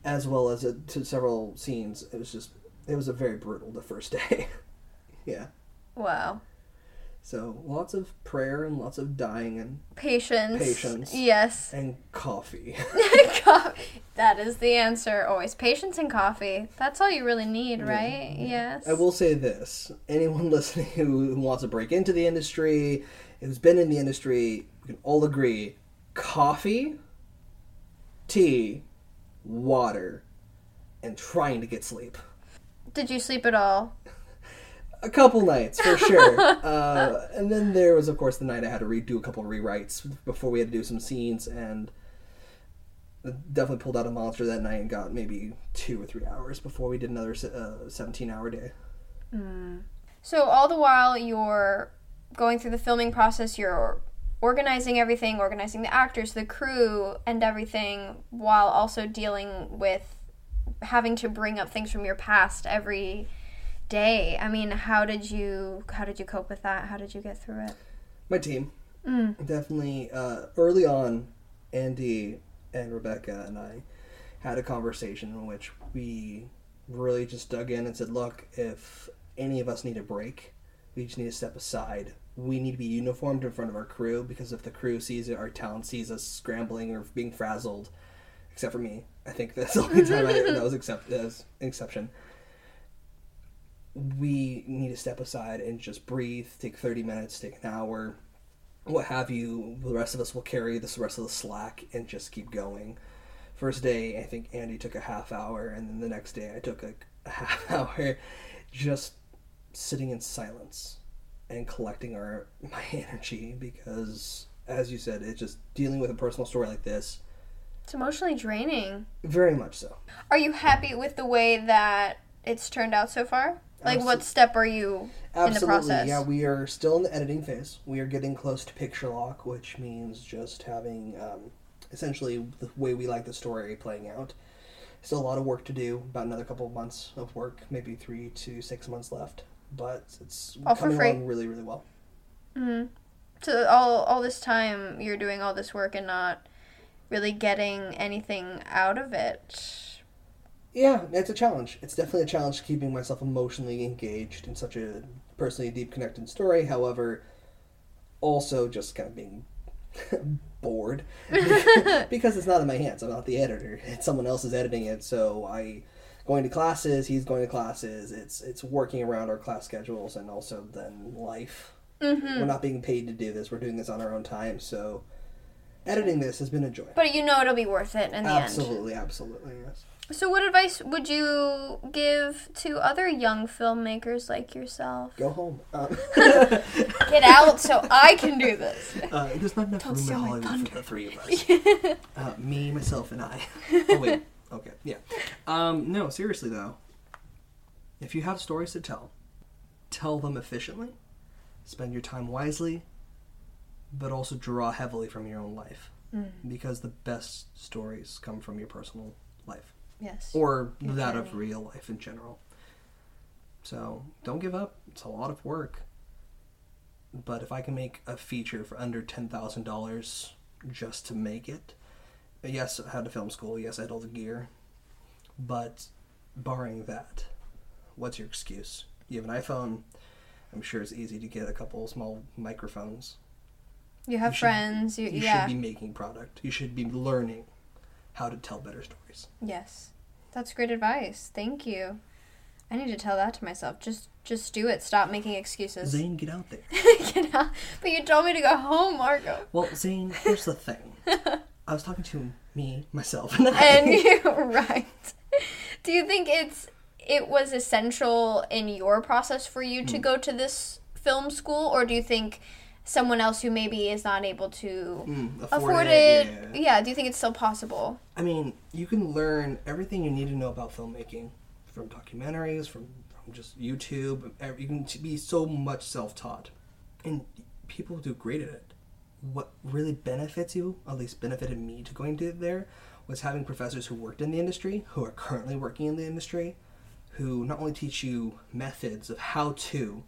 Speaker 3: as well as a, to several scenes. It was just, it was a very brutal the first day. yeah.
Speaker 1: Wow.
Speaker 3: So lots of prayer and lots of dying and,
Speaker 1: Patience.
Speaker 3: Patience.
Speaker 1: Yes.
Speaker 3: and coffee.
Speaker 1: Co- that is the answer. Always patience and coffee. That's all you really need, right? Yes.
Speaker 3: I will say this: anyone listening who, who wants to break into the industry, who's been in the industry, we can all agree: coffee, tea, water, and trying to get sleep.
Speaker 1: Did you sleep at all?
Speaker 3: A couple nights for sure, uh, and then there was, of course, the night I had to redo a couple rewrites before we had to do some scenes, and definitely pulled out a monster that night and got maybe two or three hours before we did another uh, seventeen-hour day.
Speaker 1: So all the while you're going through the filming process, you're organizing everything, organizing the actors, the crew, and everything, while also dealing with having to bring up things from your past every day. I mean, how did you how did you cope with that? How did you get through it?
Speaker 3: My team. Definitely. Uh, early on, Andy and Rebecca and I had a conversation in which we really just dug in and said, look, if any of us need a break, we just need to step aside. We need to be uniformed in front of our crew because if the crew sees it, our talent sees us scrambling or being frazzled, except for me. I think that's the only time I, that was accept, that was an exception we need to step aside and just breathe, take 30 minutes, take an hour, what have you. The rest of us will carry this rest of the slack and just keep going. First day, I think Andy took a half hour, and then the next day, I took a, a half hour just sitting in silence and collecting our my energy because, as you said, it's just dealing with a personal story like this.
Speaker 1: It's emotionally draining.
Speaker 3: Very much so.
Speaker 1: Are you happy with the way that it's turned out so far? Like, what step are you in the process?
Speaker 3: Yeah, we are still in the editing phase. We are getting close to picture lock, which means just having um, essentially the way we like the story playing out. Still a lot of work to do. About another couple of months of work, maybe three to six months left. But it's
Speaker 1: All for
Speaker 3: coming
Speaker 1: free.
Speaker 3: along really, really well. Hmm.
Speaker 1: So all all this time you're doing all this work and not really getting anything out of it.
Speaker 3: Yeah, it's a challenge. It's definitely a challenge keeping myself emotionally engaged in such a personally deep connected story. However, also just kind of being bored because it's not in my hands. I'm not the editor. It's someone else is editing it. So I going to classes. He's going to classes. It's it's working around our class schedules and also then life. Mm-hmm. We're not being paid to do this. We're doing this on our own time. So editing this has been a joy.
Speaker 1: But you know it'll be worth it in the end.
Speaker 3: Absolutely, absolutely, yes.
Speaker 1: So what advice would you give to other young filmmakers like yourself?
Speaker 3: Go home. Um,
Speaker 1: Get out so I can do this.
Speaker 3: Uh, there's not enough room in Hollywood for the three of us. uh, me, myself, and I. Oh wait. Okay. Yeah. Um, no, seriously though. If you have stories to tell, tell them efficiently. Spend your time wisely, but also draw heavily from your own life, because the best stories come from your personal life
Speaker 1: Yes.
Speaker 3: or that of real life in general. So don't give up. It's a lot of work. But if I can make a feature for under ten thousand dollars just to make it, yes, I had a film school. Yes, I had all the gear. But barring that, what's your excuse? You have an iPhone. I'm sure it's easy to get a couple small microphones.
Speaker 1: You have
Speaker 3: You should-
Speaker 1: friends. You,
Speaker 3: You
Speaker 1: yeah.
Speaker 3: should be making product. You should be learning how to tell better stories.
Speaker 1: Yes. That's great advice. Thank you. I need to tell that to myself. Just just do it. Stop making excuses.
Speaker 3: Zane, get out there.
Speaker 1: Get out. But you told me to go home, Marco.
Speaker 3: Well, Zane, here's the thing. I was talking to me, myself, and.
Speaker 1: And you're right. Do you think it's it was essential in your process for you to hmm. go to this film school or do you think someone else who maybe is not able to
Speaker 3: Mm,
Speaker 1: afford, it.
Speaker 3: yeah.
Speaker 1: Yeah. Do you think it's still possible?
Speaker 3: I mean, you can learn everything you need to know about filmmaking from documentaries, from, from just YouTube. You can be so much self-taught, and people do great at it. What really benefits you, at least benefited me to going to there, was having professors who worked in the industry, who are currently working in the industry, who not only teach you methods of how to,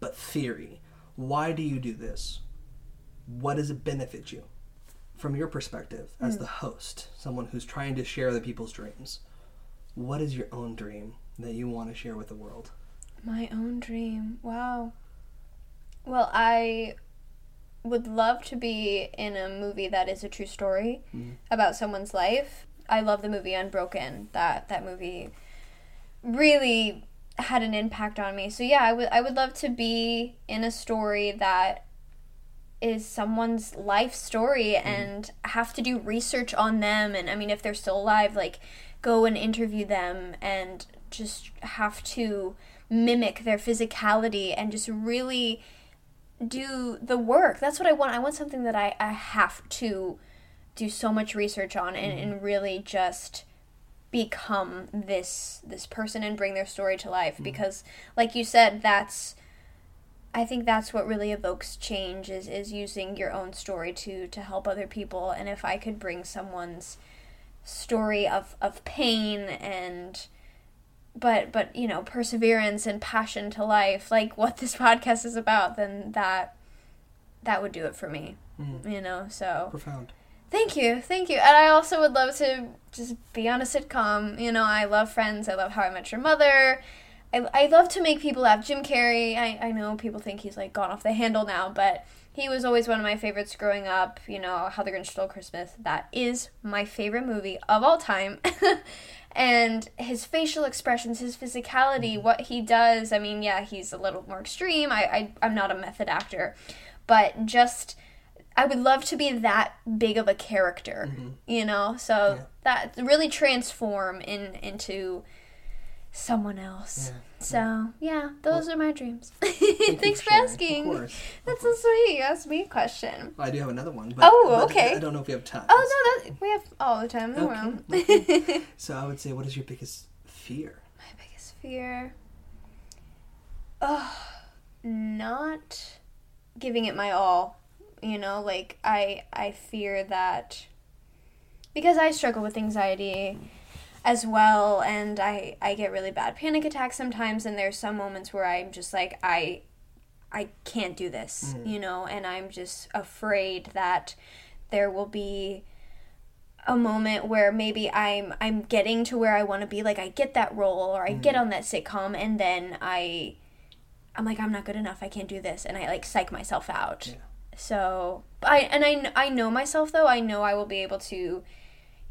Speaker 3: but theory. Why do you do this? What does it benefit you? From your perspective, as hmm. the host, someone who's trying to share the people's dreams, what is your own dream that you want to share with the world?
Speaker 1: My own dream. Wow. Well, I would love to be in a movie that is a true story hmm. about someone's life. I love the movie Unbroken. That that movie really had an impact on me. So yeah, I would I would love to be in a story that is someone's life story mm-hmm. and have to do research on them and I mean if they're still alive like go and interview them and just have to mimic their physicality and just really do the work. That's what I want. I want something that I, I have to do so much research on and, mm-hmm. and really just become this this person and bring their story to life. Mm. Because like you said that's I think that's what really evokes change is is using your own story to to help other people. And if I could bring someone's story of of pain and but but you know perseverance and passion to life like what this podcast is about then that that would do it for me mm. you know so
Speaker 3: Profound.
Speaker 1: Thank you, thank you. And I also would love to just be on a sitcom. You know, I love Friends. I love How I Met Your Mother. I, I love to make people laugh. Jim Carrey, I, I know people think he's like gone off the handle now, but he was always one of my favorites growing up. You know, How the Grinch Stole Christmas. That is my favorite movie of all time. and his facial expressions, his physicality, mm-hmm. what he does. I mean, yeah, he's a little more extreme. I, I I'm not a method actor, but just I would love to be that big of a character, mm-hmm. you know. So that really transform in into someone else. So yeah, those are my dreams. Thanks for, asking.
Speaker 3: Of course.
Speaker 1: That's so sweet. You asked me a question.
Speaker 3: I do have another one. But,
Speaker 1: Oh,
Speaker 3: but
Speaker 1: okay.
Speaker 3: I don't know if we have time.
Speaker 1: Oh no, that we have all the time in the world.
Speaker 3: So I would say, what is your biggest fear?
Speaker 1: My biggest fear. Oh, not giving it my all. You know, like I I fear that because I struggle with anxiety as well and I I get really bad panic attacks sometimes and there's some moments where I'm just like I I can't do this, mm-hmm. you know, and I'm just afraid that there will be a moment where maybe I'm I'm getting to where I want to be like I get that role or I get mm-hmm. on that sitcom and then I I'm like I'm not good enough I can't do this and I like psych myself out. So I and I I know myself though. I know I will be able to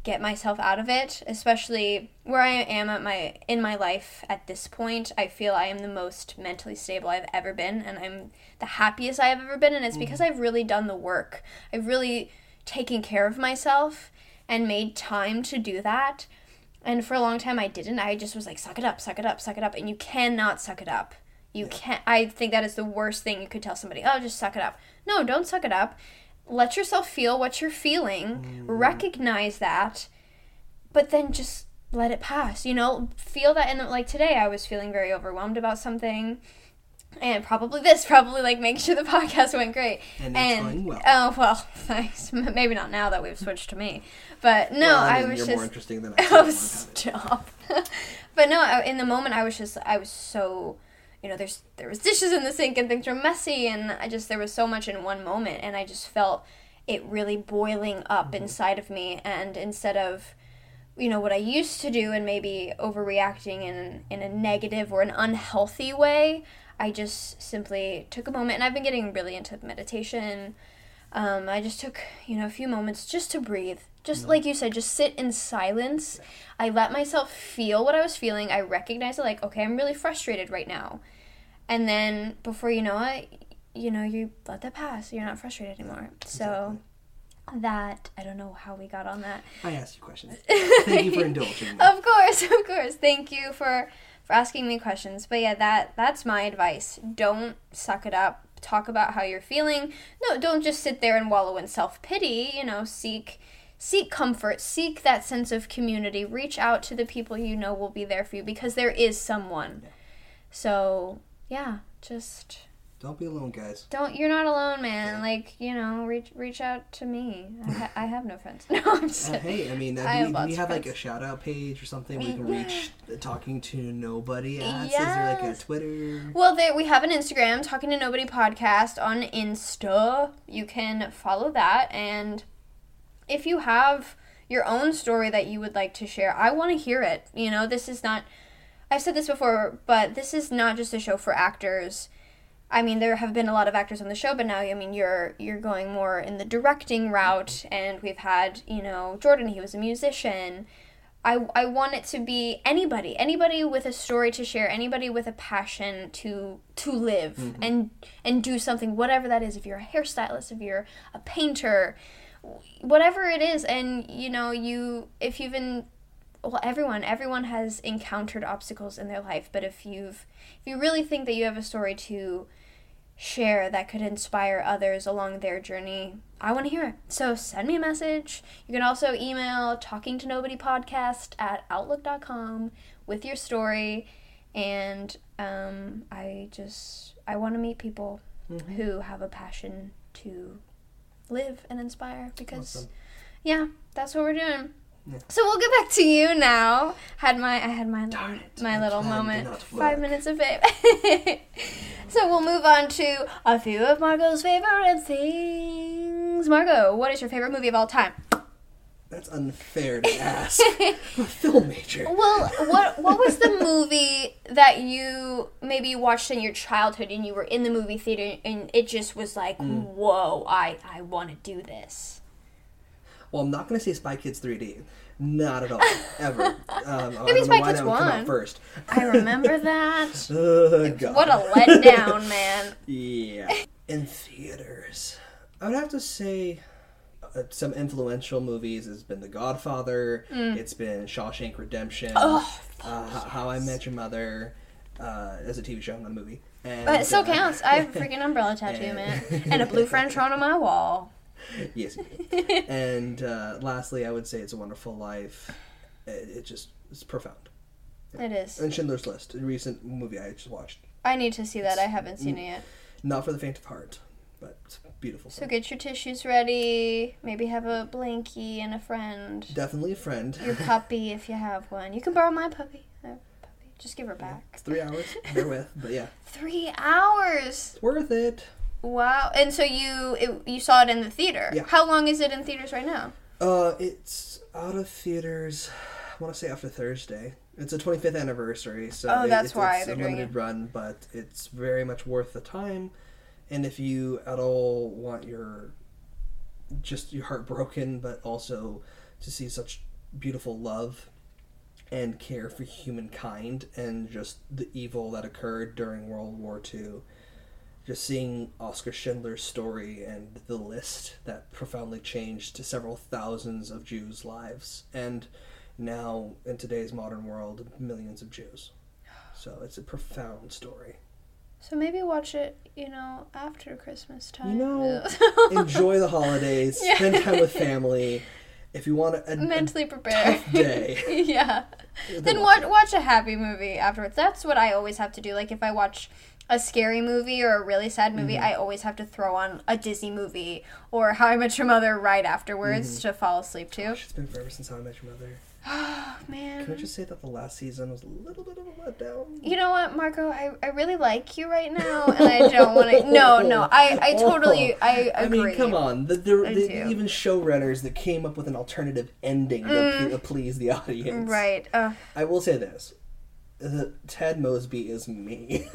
Speaker 1: get myself out of it especially where I am at my in my life at this point. I feel I am the most mentally stable I've ever been and I'm the happiest I've ever been and it's mm. because I've really done the work. I've really taken care of myself and made time to do that. And for a long time I didn't. I just was like suck it up suck it up suck it up and you cannot suck it up. You can't I think that is the worst thing you could tell somebody oh just suck it up no don't suck it up. Let yourself feel what you're feeling. Mm-hmm. Recognize that. But then just let it pass you know? Feel that and like today i was feeling very overwhelmed about something. And probably this probably like make sure the podcast went great.
Speaker 3: And it's going well.
Speaker 1: oh well thanks. Maybe not now that we've switched to me. But no
Speaker 3: Well,
Speaker 1: i
Speaker 3: mean,
Speaker 1: was
Speaker 3: you're
Speaker 1: just
Speaker 3: more interesting than I
Speaker 1: Oh, stop. but no, in the moment, I was just, I was so, you know, there's there was dishes in the sink and things were messy, and I just there was so much in one moment, and I just felt it really boiling up inside of me, and instead of you know what I used to do and maybe overreacting in in a negative or an unhealthy way, I just simply took a moment, and I've been getting really into meditation. Um, I just took you know a few moments just to breathe, just like you said, just sit in silence. I let myself feel what I was feeling. I recognized it, like okay, I'm really frustrated right now, and then before you know it, you know you let that pass. You're not frustrated anymore. So that I don't know how we got on that.
Speaker 3: I asked you questions. Thank you for indulging me.
Speaker 1: Of course, of course. Thank you for for asking me questions. But yeah, that that's my advice. Don't suck it up. talk about how you're feeling. No, don't just sit there and wallow in self-pity, you know, seek seek comfort, seek that sense of community, reach out to the people you know will be there for you because there is someone. So, yeah, just
Speaker 3: Don't be alone, guys.
Speaker 1: don't you're not alone, man. Like, you know, reach reach out to me. I, ha- I have no friends. No, I'm just
Speaker 3: Uh, hey, I mean, uh,
Speaker 1: I
Speaker 3: do,
Speaker 1: have
Speaker 3: we, we have like a shout out page or something we can reach talking to nobody at? Is there like a
Speaker 1: Yes.
Speaker 3: Twitter?
Speaker 1: Well, there we have an Instagram, Talking to Nobody podcast on Insta. You can follow that, and if you have your own story that you would like to share, I want to hear it. You know, this is not. I've said this before, but this is not just a show for actors. I mean, there have been a lot of actors on the show, but now I mean, you're you're going more in the directing route, and we've had you know Jordan. He was a musician. I, I want it to be anybody anybody with a story to share anybody with a passion to to live mm-hmm. and and do something whatever that is if you're a hairstylist if you're a painter whatever it is and you know you if you've been well everyone everyone has encountered obstacles in their life but if you've if you really think that you have a story to share that could inspire others along their journey i want to hear it. So send me a message. You can also email talking to nobody podcast at outlook.com with your story and um, i just i want to meet people who have a passion to live and inspire because
Speaker 3: Awesome.
Speaker 1: yeah that's what we're doing so we'll get back to you now. Had my I had my my
Speaker 3: my
Speaker 1: little moment. Five minutes of fame. so we'll move on to a few of Marco's favorite things. Margot, what is your favorite movie of all time?
Speaker 3: That's unfair to ask. I'm a film major.
Speaker 1: Well, what what was the movie that you maybe watched in your childhood and you were in the movie theater and it just was like,
Speaker 3: Mm.
Speaker 1: whoa, I I want to do this.
Speaker 3: Well, I'm not going to say Spy Kids 3D. Not at all. Ever. Um, know
Speaker 1: Spy Kids
Speaker 3: that would come out first.
Speaker 1: I remember that.
Speaker 3: Oh, God.
Speaker 1: what a letdown, man.
Speaker 3: Yeah. In theaters, I would have to say some influential movies has been The Godfather.
Speaker 1: Mm.
Speaker 3: It's been Shawshank Redemption.
Speaker 1: Oh,
Speaker 3: uh, How- How I Met Your Mother. Uh, as a TV show, not a movie. And,
Speaker 1: But it still
Speaker 3: uh,
Speaker 1: counts. I have a freaking umbrella tattoo, man, and a blue French horn on my wall.
Speaker 3: Yes. and uh, lastly, I would say It's a Wonderful Life. It, it just it's profound.
Speaker 1: It is.
Speaker 3: And Schindler's List, a recent movie I just watched.
Speaker 1: I need to see that. I haven't seen it yet.
Speaker 3: Not for the faint of heart, but it's beautiful.
Speaker 1: So get your tissues ready. Maybe have a blankie and a friend.
Speaker 3: Definitely a friend.
Speaker 1: Your puppy, if you have one. You can borrow my puppy. I have a puppy. Just give her back.
Speaker 3: It's three hours. Bear with, but yeah,
Speaker 1: Three hours.
Speaker 3: it's worth it.
Speaker 1: Wow. And so you it, you saw it in the theater.
Speaker 3: Yeah.
Speaker 1: How long is it in theaters right now?
Speaker 3: Uh, it's out of theaters. I want to say after Thursday. It's a 25th anniversary, so
Speaker 1: Oh,
Speaker 3: it-
Speaker 1: that's
Speaker 3: it's,
Speaker 1: why
Speaker 3: it's a
Speaker 1: doing
Speaker 3: limited
Speaker 1: it.
Speaker 3: run, but it's very much worth the time. And if you at all want your just your heart broken, but also to see such beautiful love and care for humankind and just the evil that occurred during World War II. Just seeing Oskar Schindler's story and the list that profoundly changed several thousands of Jews' lives, and now in today's modern world, millions of Jews. So it's a profound story.
Speaker 1: So maybe watch it, you know, after Christmas time.
Speaker 3: You know, enjoy the holidays, spend time with family. If you want a, a
Speaker 1: mentally prepare.
Speaker 3: day,
Speaker 1: yeah.
Speaker 3: then
Speaker 1: Then watch watch a happy movie afterwards. That's what I always have to do. Like if I watch a scary movie or a really sad movie,
Speaker 3: Mm-hmm.
Speaker 1: I always have to throw on a Disney movie or How I Met Your Mother right afterwards
Speaker 3: Mm-hmm.
Speaker 1: to fall asleep to.
Speaker 3: it's been forever since How I Met Your Mother.
Speaker 1: Oh, man.
Speaker 3: Can I just say that the last season was a little bit of a letdown?
Speaker 1: You know what, Marco? I, I really like you right now, and I don't want to. No, no, I, I totally I
Speaker 3: I
Speaker 1: agree.
Speaker 3: mean, come on. The, the,
Speaker 1: I
Speaker 3: the, even showrunners that came up with an alternative ending to, ple- to please the audience.
Speaker 1: Mm. Right. Uh,
Speaker 3: I will say this. Uh, Ted Mosby is me.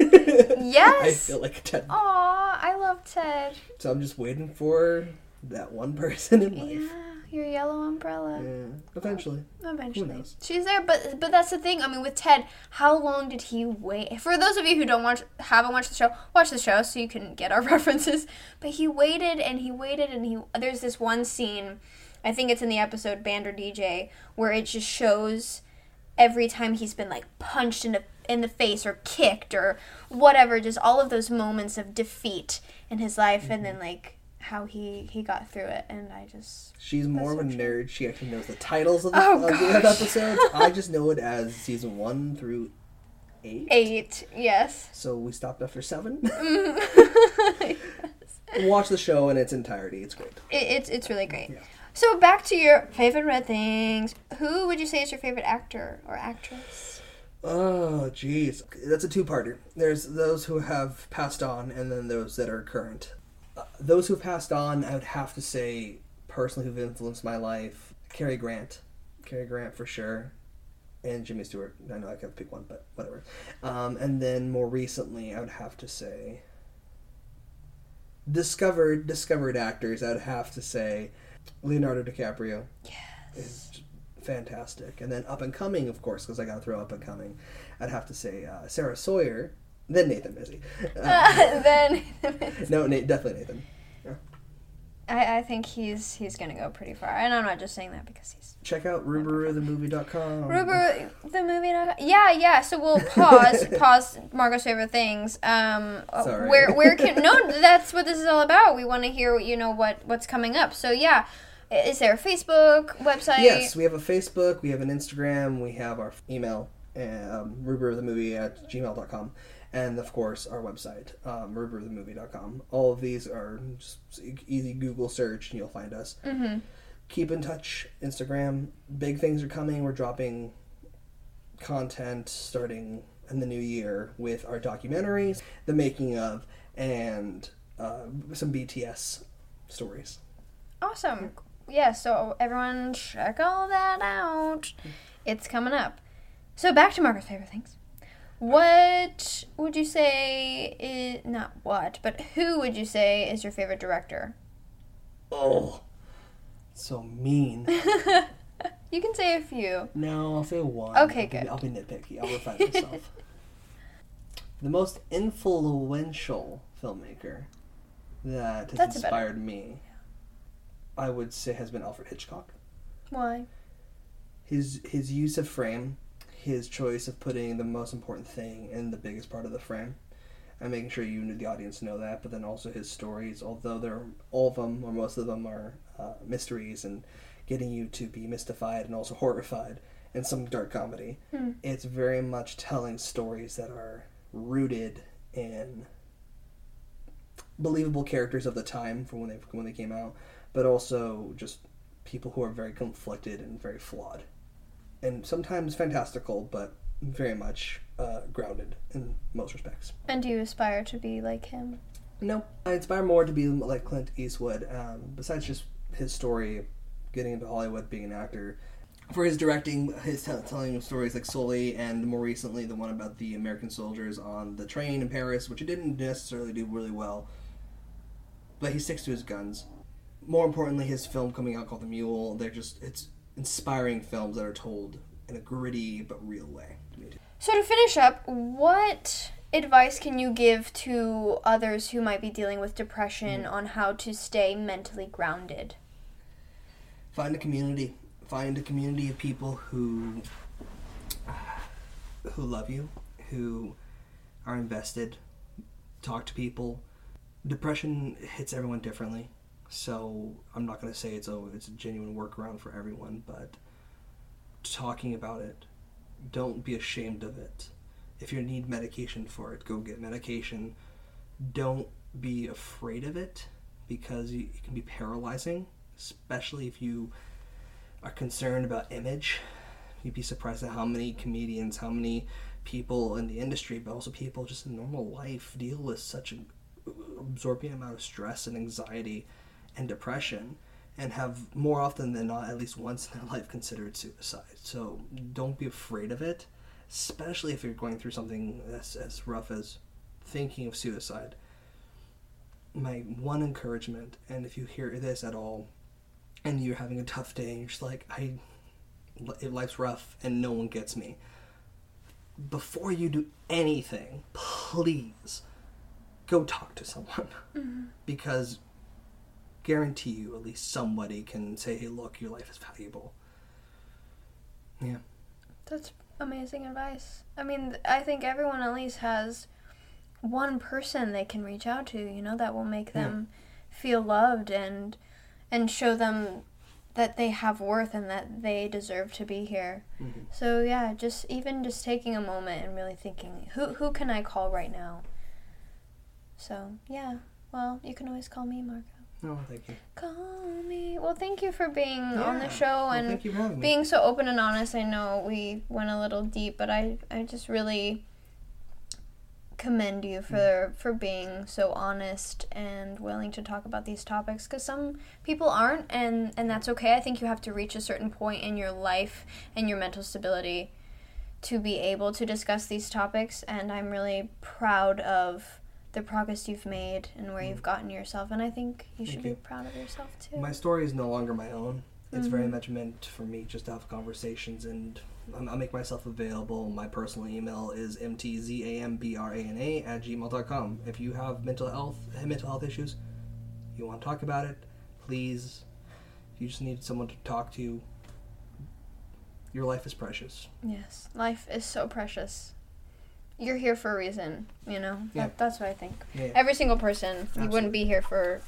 Speaker 1: Yes.
Speaker 3: I feel like Ted.
Speaker 1: aw, I love Ted.
Speaker 3: So I'm just waiting for that one person in life.
Speaker 1: Yeah, your yellow umbrella.
Speaker 3: Yeah, eventually.
Speaker 1: Eventually,
Speaker 3: knows?
Speaker 1: she's there, but but that's the thing. I mean, with Ted, how long did he wait? For those of you who don't watch, haven't watched the show, watch the show so you can get our references. But he waited and he waited and he. There's this one scene, I think it's in the episode Band or DJ, where it just shows every time he's been like punched in the in the face or kicked or whatever. Just all of those moments of defeat in his life, and then mm-hmm. like how he he got through it. And I just
Speaker 3: She's more of a nerd. She actually knows the titles of the,
Speaker 1: Oh,
Speaker 3: of the episodes. I just know it as season one through eight.
Speaker 1: eight. Yes.
Speaker 3: So we stopped after seven. Mm. Watch the show in its entirety. It's great.
Speaker 1: It, it's it's really great. So back to your favorite red things. Who would you say is your favorite actor or actress?
Speaker 3: Oh, jeez. That's a two-parter. There's those who have passed on, and then those that are current. Uh, those who've passed on, I would have to say, personally, who've influenced my life, Cary Grant. Cary Grant for sure. And Jimmy Stewart. I know I can't pick one, but whatever. Um, and then more recently, I would have to say, discovered discovered actors. I'd have to say, Leonardo DiCaprio. Yes. Is fantastic. And then up and coming, of course, because I got to throw up and coming. I'd have to say uh, Sarah Sawyer. Then Nathan Mizzy. Uh,
Speaker 1: then
Speaker 3: no, Nate, definitely Nathan. Yeah.
Speaker 1: I, I think he's he's gonna go pretty far, and I'm not just saying that because he's
Speaker 3: Check out rubaruthemovie.com.
Speaker 1: Rubaru the movie. Yeah, yeah. So we'll pause pause Marco's favorite things. Um,
Speaker 3: Sorry.
Speaker 1: where where can no? That's what this is all about. We want to hear you know what what's coming up. So yeah, is there a Facebook website?
Speaker 3: Yes, we have a Facebook, we have an Instagram, we have our email, um, at gmail.com, and of course our website, um, rubaruthemovie.com. All of these are just easy Google search and you'll find us. Mm-hmm. Keep in touch, Instagram. Big things are coming. We're dropping content starting in the new year with our documentaries, the making of, and uh, some BTS stories.
Speaker 1: Awesome. Yeah, so everyone check all that out. It's coming up. So back to Margaret's favorite things. What would you say is not what, but who would you say is your favorite director?
Speaker 3: Oh, so mean.
Speaker 1: You can say a few.
Speaker 3: No, I'll say one.
Speaker 1: Okay,
Speaker 3: I'll be-
Speaker 1: good.
Speaker 3: I'll be nitpicky. I'll refine myself. the most influential filmmaker that has
Speaker 1: That's
Speaker 3: inspired me, I would say, has been Alfred Hitchcock.
Speaker 1: Why?
Speaker 3: His his use of frame, his choice of putting the most important thing in the biggest part of the frame, and making sure you, the audience, know that. But then also his stories, although they're all of them or most of them are uh, mysteries and getting you to be mystified and also horrified, and some dark comedy. It's very much telling stories that are rooted in believable characters of the time from when they when they came out, but also just people who are very conflicted and very flawed, and sometimes fantastical, but very much uh, grounded in most respects.
Speaker 1: And do you aspire to be like him?
Speaker 3: No, I aspire more to be like Clint Eastwood. Um, besides just his story, getting into Hollywood, being an actor, for his directing, his tell telling of stories like Sully, and more recently the one about the American soldiers on the train in Paris, which he didn't necessarily do really well. But he sticks to his guns. More importantly, his film coming out called The Mule. They're just it's inspiring films that are told in a gritty but real way.
Speaker 1: So to finish up, what advice can you give to others who might be dealing with depression hmm. on how to stay mentally grounded?
Speaker 3: find a community. Find a community of people who who love you who are invested. Talk to people. Depression hits everyone differently so i'm not going to say it's a it's a genuine workaround for everyone but talking about it don't be ashamed of it. If you need medication for it go get medication. Don't be afraid of it because it can be paralyzing especially if you are concerned about image. You'd be surprised at how many comedians, how many people in the industry, but also people just in normal life deal with such an absorbing amount of stress and anxiety and depression and have more often than not, at least once in their life, considered suicide. So don't be afraid of it, especially if you're going through something as, as rough as thinking of suicide. My one encouragement, and if you hear this at all, and you're having a tough day and you're just like i life's rough and no one gets me before you do anything please go talk to someone mm-hmm. because guarantee you at least somebody can say hey look your life is valuable yeah
Speaker 1: That's amazing advice. I mean, I think everyone at least has one person they can reach out to, you know, that will make them feel loved and and show them that they have worth and that they deserve to be here. Mm-hmm. So yeah, just even just taking a moment and really thinking, who who can I call right now? So, yeah. Well, you can always call me Marco.
Speaker 3: No, thank you.
Speaker 1: Call me. Well, thank you for being on the show and
Speaker 3: thank you for
Speaker 1: being so open and honest. I know we went a little deep, but I I just really commend you for mm. for being so honest and willing to talk about these topics because some people aren't and and that's okay i think you have to reach a certain point in your life and your mental stability to be able to discuss these topics and i'm really proud of the progress you've made and where you've gotten yourself and i think you should be proud of yourself too
Speaker 3: My story is no longer my own. It's
Speaker 1: Mm-hmm.
Speaker 3: very much meant for me just to have conversations, and I'll make myself available. My personal email is mtzambrana at gmail.com. If you have mental health mental health issues, you want to talk about it, please. If you just need someone to talk to, your life is precious.
Speaker 1: Yes, life is so precious. You're here for a reason, you know.
Speaker 3: Yeah.
Speaker 1: That, that's what I think.
Speaker 3: Yeah.
Speaker 1: Every single person, you wouldn't be here for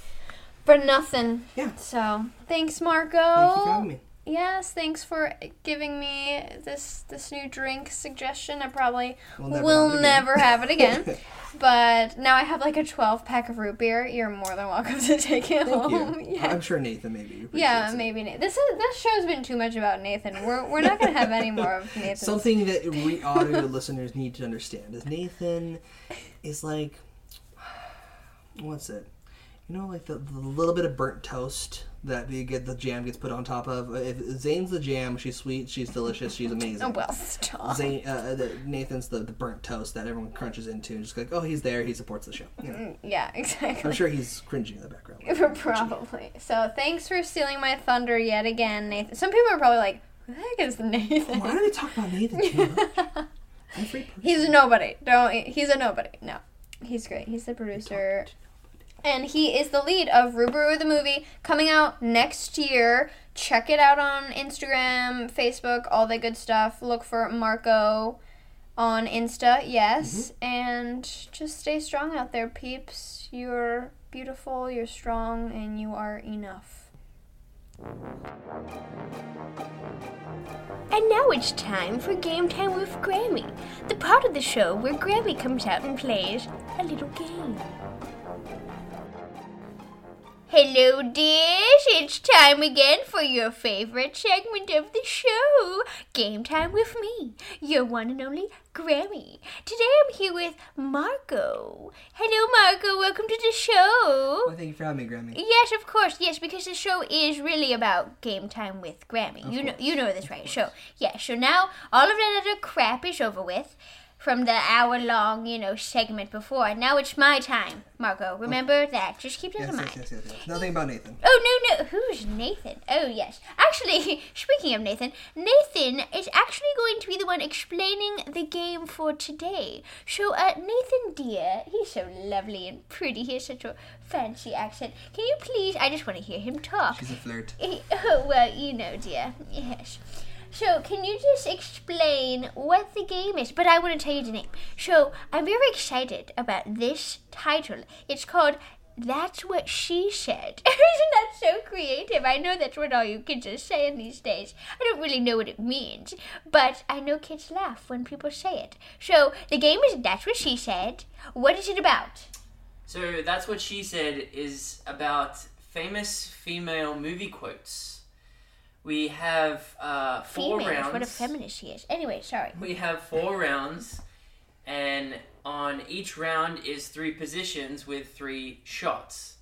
Speaker 1: for nothing.
Speaker 3: Yeah.
Speaker 1: So, thanks Marco.
Speaker 3: Thank you for having me.
Speaker 1: Yes, thanks for giving me this this new drink suggestion. I probably
Speaker 3: We'll never
Speaker 1: will
Speaker 3: have
Speaker 1: never have it again. but now I have like a 12 pack of root beer. You're more than welcome to take it
Speaker 3: Thank
Speaker 1: home.
Speaker 3: you.
Speaker 1: Yeah.
Speaker 3: I'm sure Nathan maybe.
Speaker 1: yeah,
Speaker 3: it.
Speaker 1: maybe Na- this is this show's been too much about Nathan. We're we're not gonna have any more of Nathan.
Speaker 3: Something that we audio listeners need to understand is Nathan is like, what's it? You know, like the, the little bit of burnt toast that you get the jam gets put on top of. If Zane's the jam, she's sweet, she's delicious, she's amazing.
Speaker 1: Oh well, stop.
Speaker 3: Zane, uh, the, Nathan's the, the burnt toast that everyone crunches into and just like, oh, he's there, he supports the show. You know,
Speaker 1: Yeah, exactly.
Speaker 3: I'm sure he's cringing in the background.
Speaker 1: Probably. So thanks for stealing my thunder yet again, Nathan. Some people are probably like, "Who the heck is Nathan?"
Speaker 3: Why do we talk about Nathan too much?
Speaker 1: He's a nobody. Don't. He's a nobody. No, he's great. He's the producer, and he is the lead of Rubaru the movie coming out next year. Check it out on Instagram, Facebook, all that good stuff. Look for Marco on Insta, yes, mm-hmm. and just stay strong out there, peeps. You're beautiful. You're strong, and you are enough.
Speaker 4: And now it's time for Game Time with Grammy, the part of the show where Grammy comes out and plays a little game. Hello, dears. It's time again for your favorite segment of the show, Game Time with me, your one and only Grammy. Today I'm here with Marco. Hello, Marco. Welcome to the show.
Speaker 3: Well, thank you for having me, Grammy.
Speaker 4: Yes, of course. Yes, because the show is really about game time with Grammy. you know, you know this, right? So, yeah. So now all of that other crap is over with from the hour-long, you know, segment before. Now it's my time, Marco. Remember that. Just keep that
Speaker 3: Yes,
Speaker 4: in mind.
Speaker 3: yes, yes, yes. Nothing about Nathan.
Speaker 4: Oh no no, who's Nathan? Oh yes. Actually, speaking of Nathan, Nathan is actually going to be the one explaining the game for today. So, uh, Nathan dear, he's so lovely and pretty. He has such a fancy accent. Can you please? I just want to hear him talk.
Speaker 3: She's a flirt.
Speaker 4: Oh well, you know, dear. Yes. So, can you just explain what the game is? But I want to tell you the name. So, I'm very excited about this title. It's called That's What She Said. Isn't that so creative? I know that's what all you kids are saying these days. I don't really know what it means, but I know kids laugh when people say it. So, the game is That's What She Said. What is it about?
Speaker 5: So that's what she said is about famous female movie quotes. We have uh, four
Speaker 4: Females.
Speaker 5: rounds.
Speaker 4: What a feminist she is. Anyway, sorry.
Speaker 5: We have four rounds, and on each round is three positions with three shots.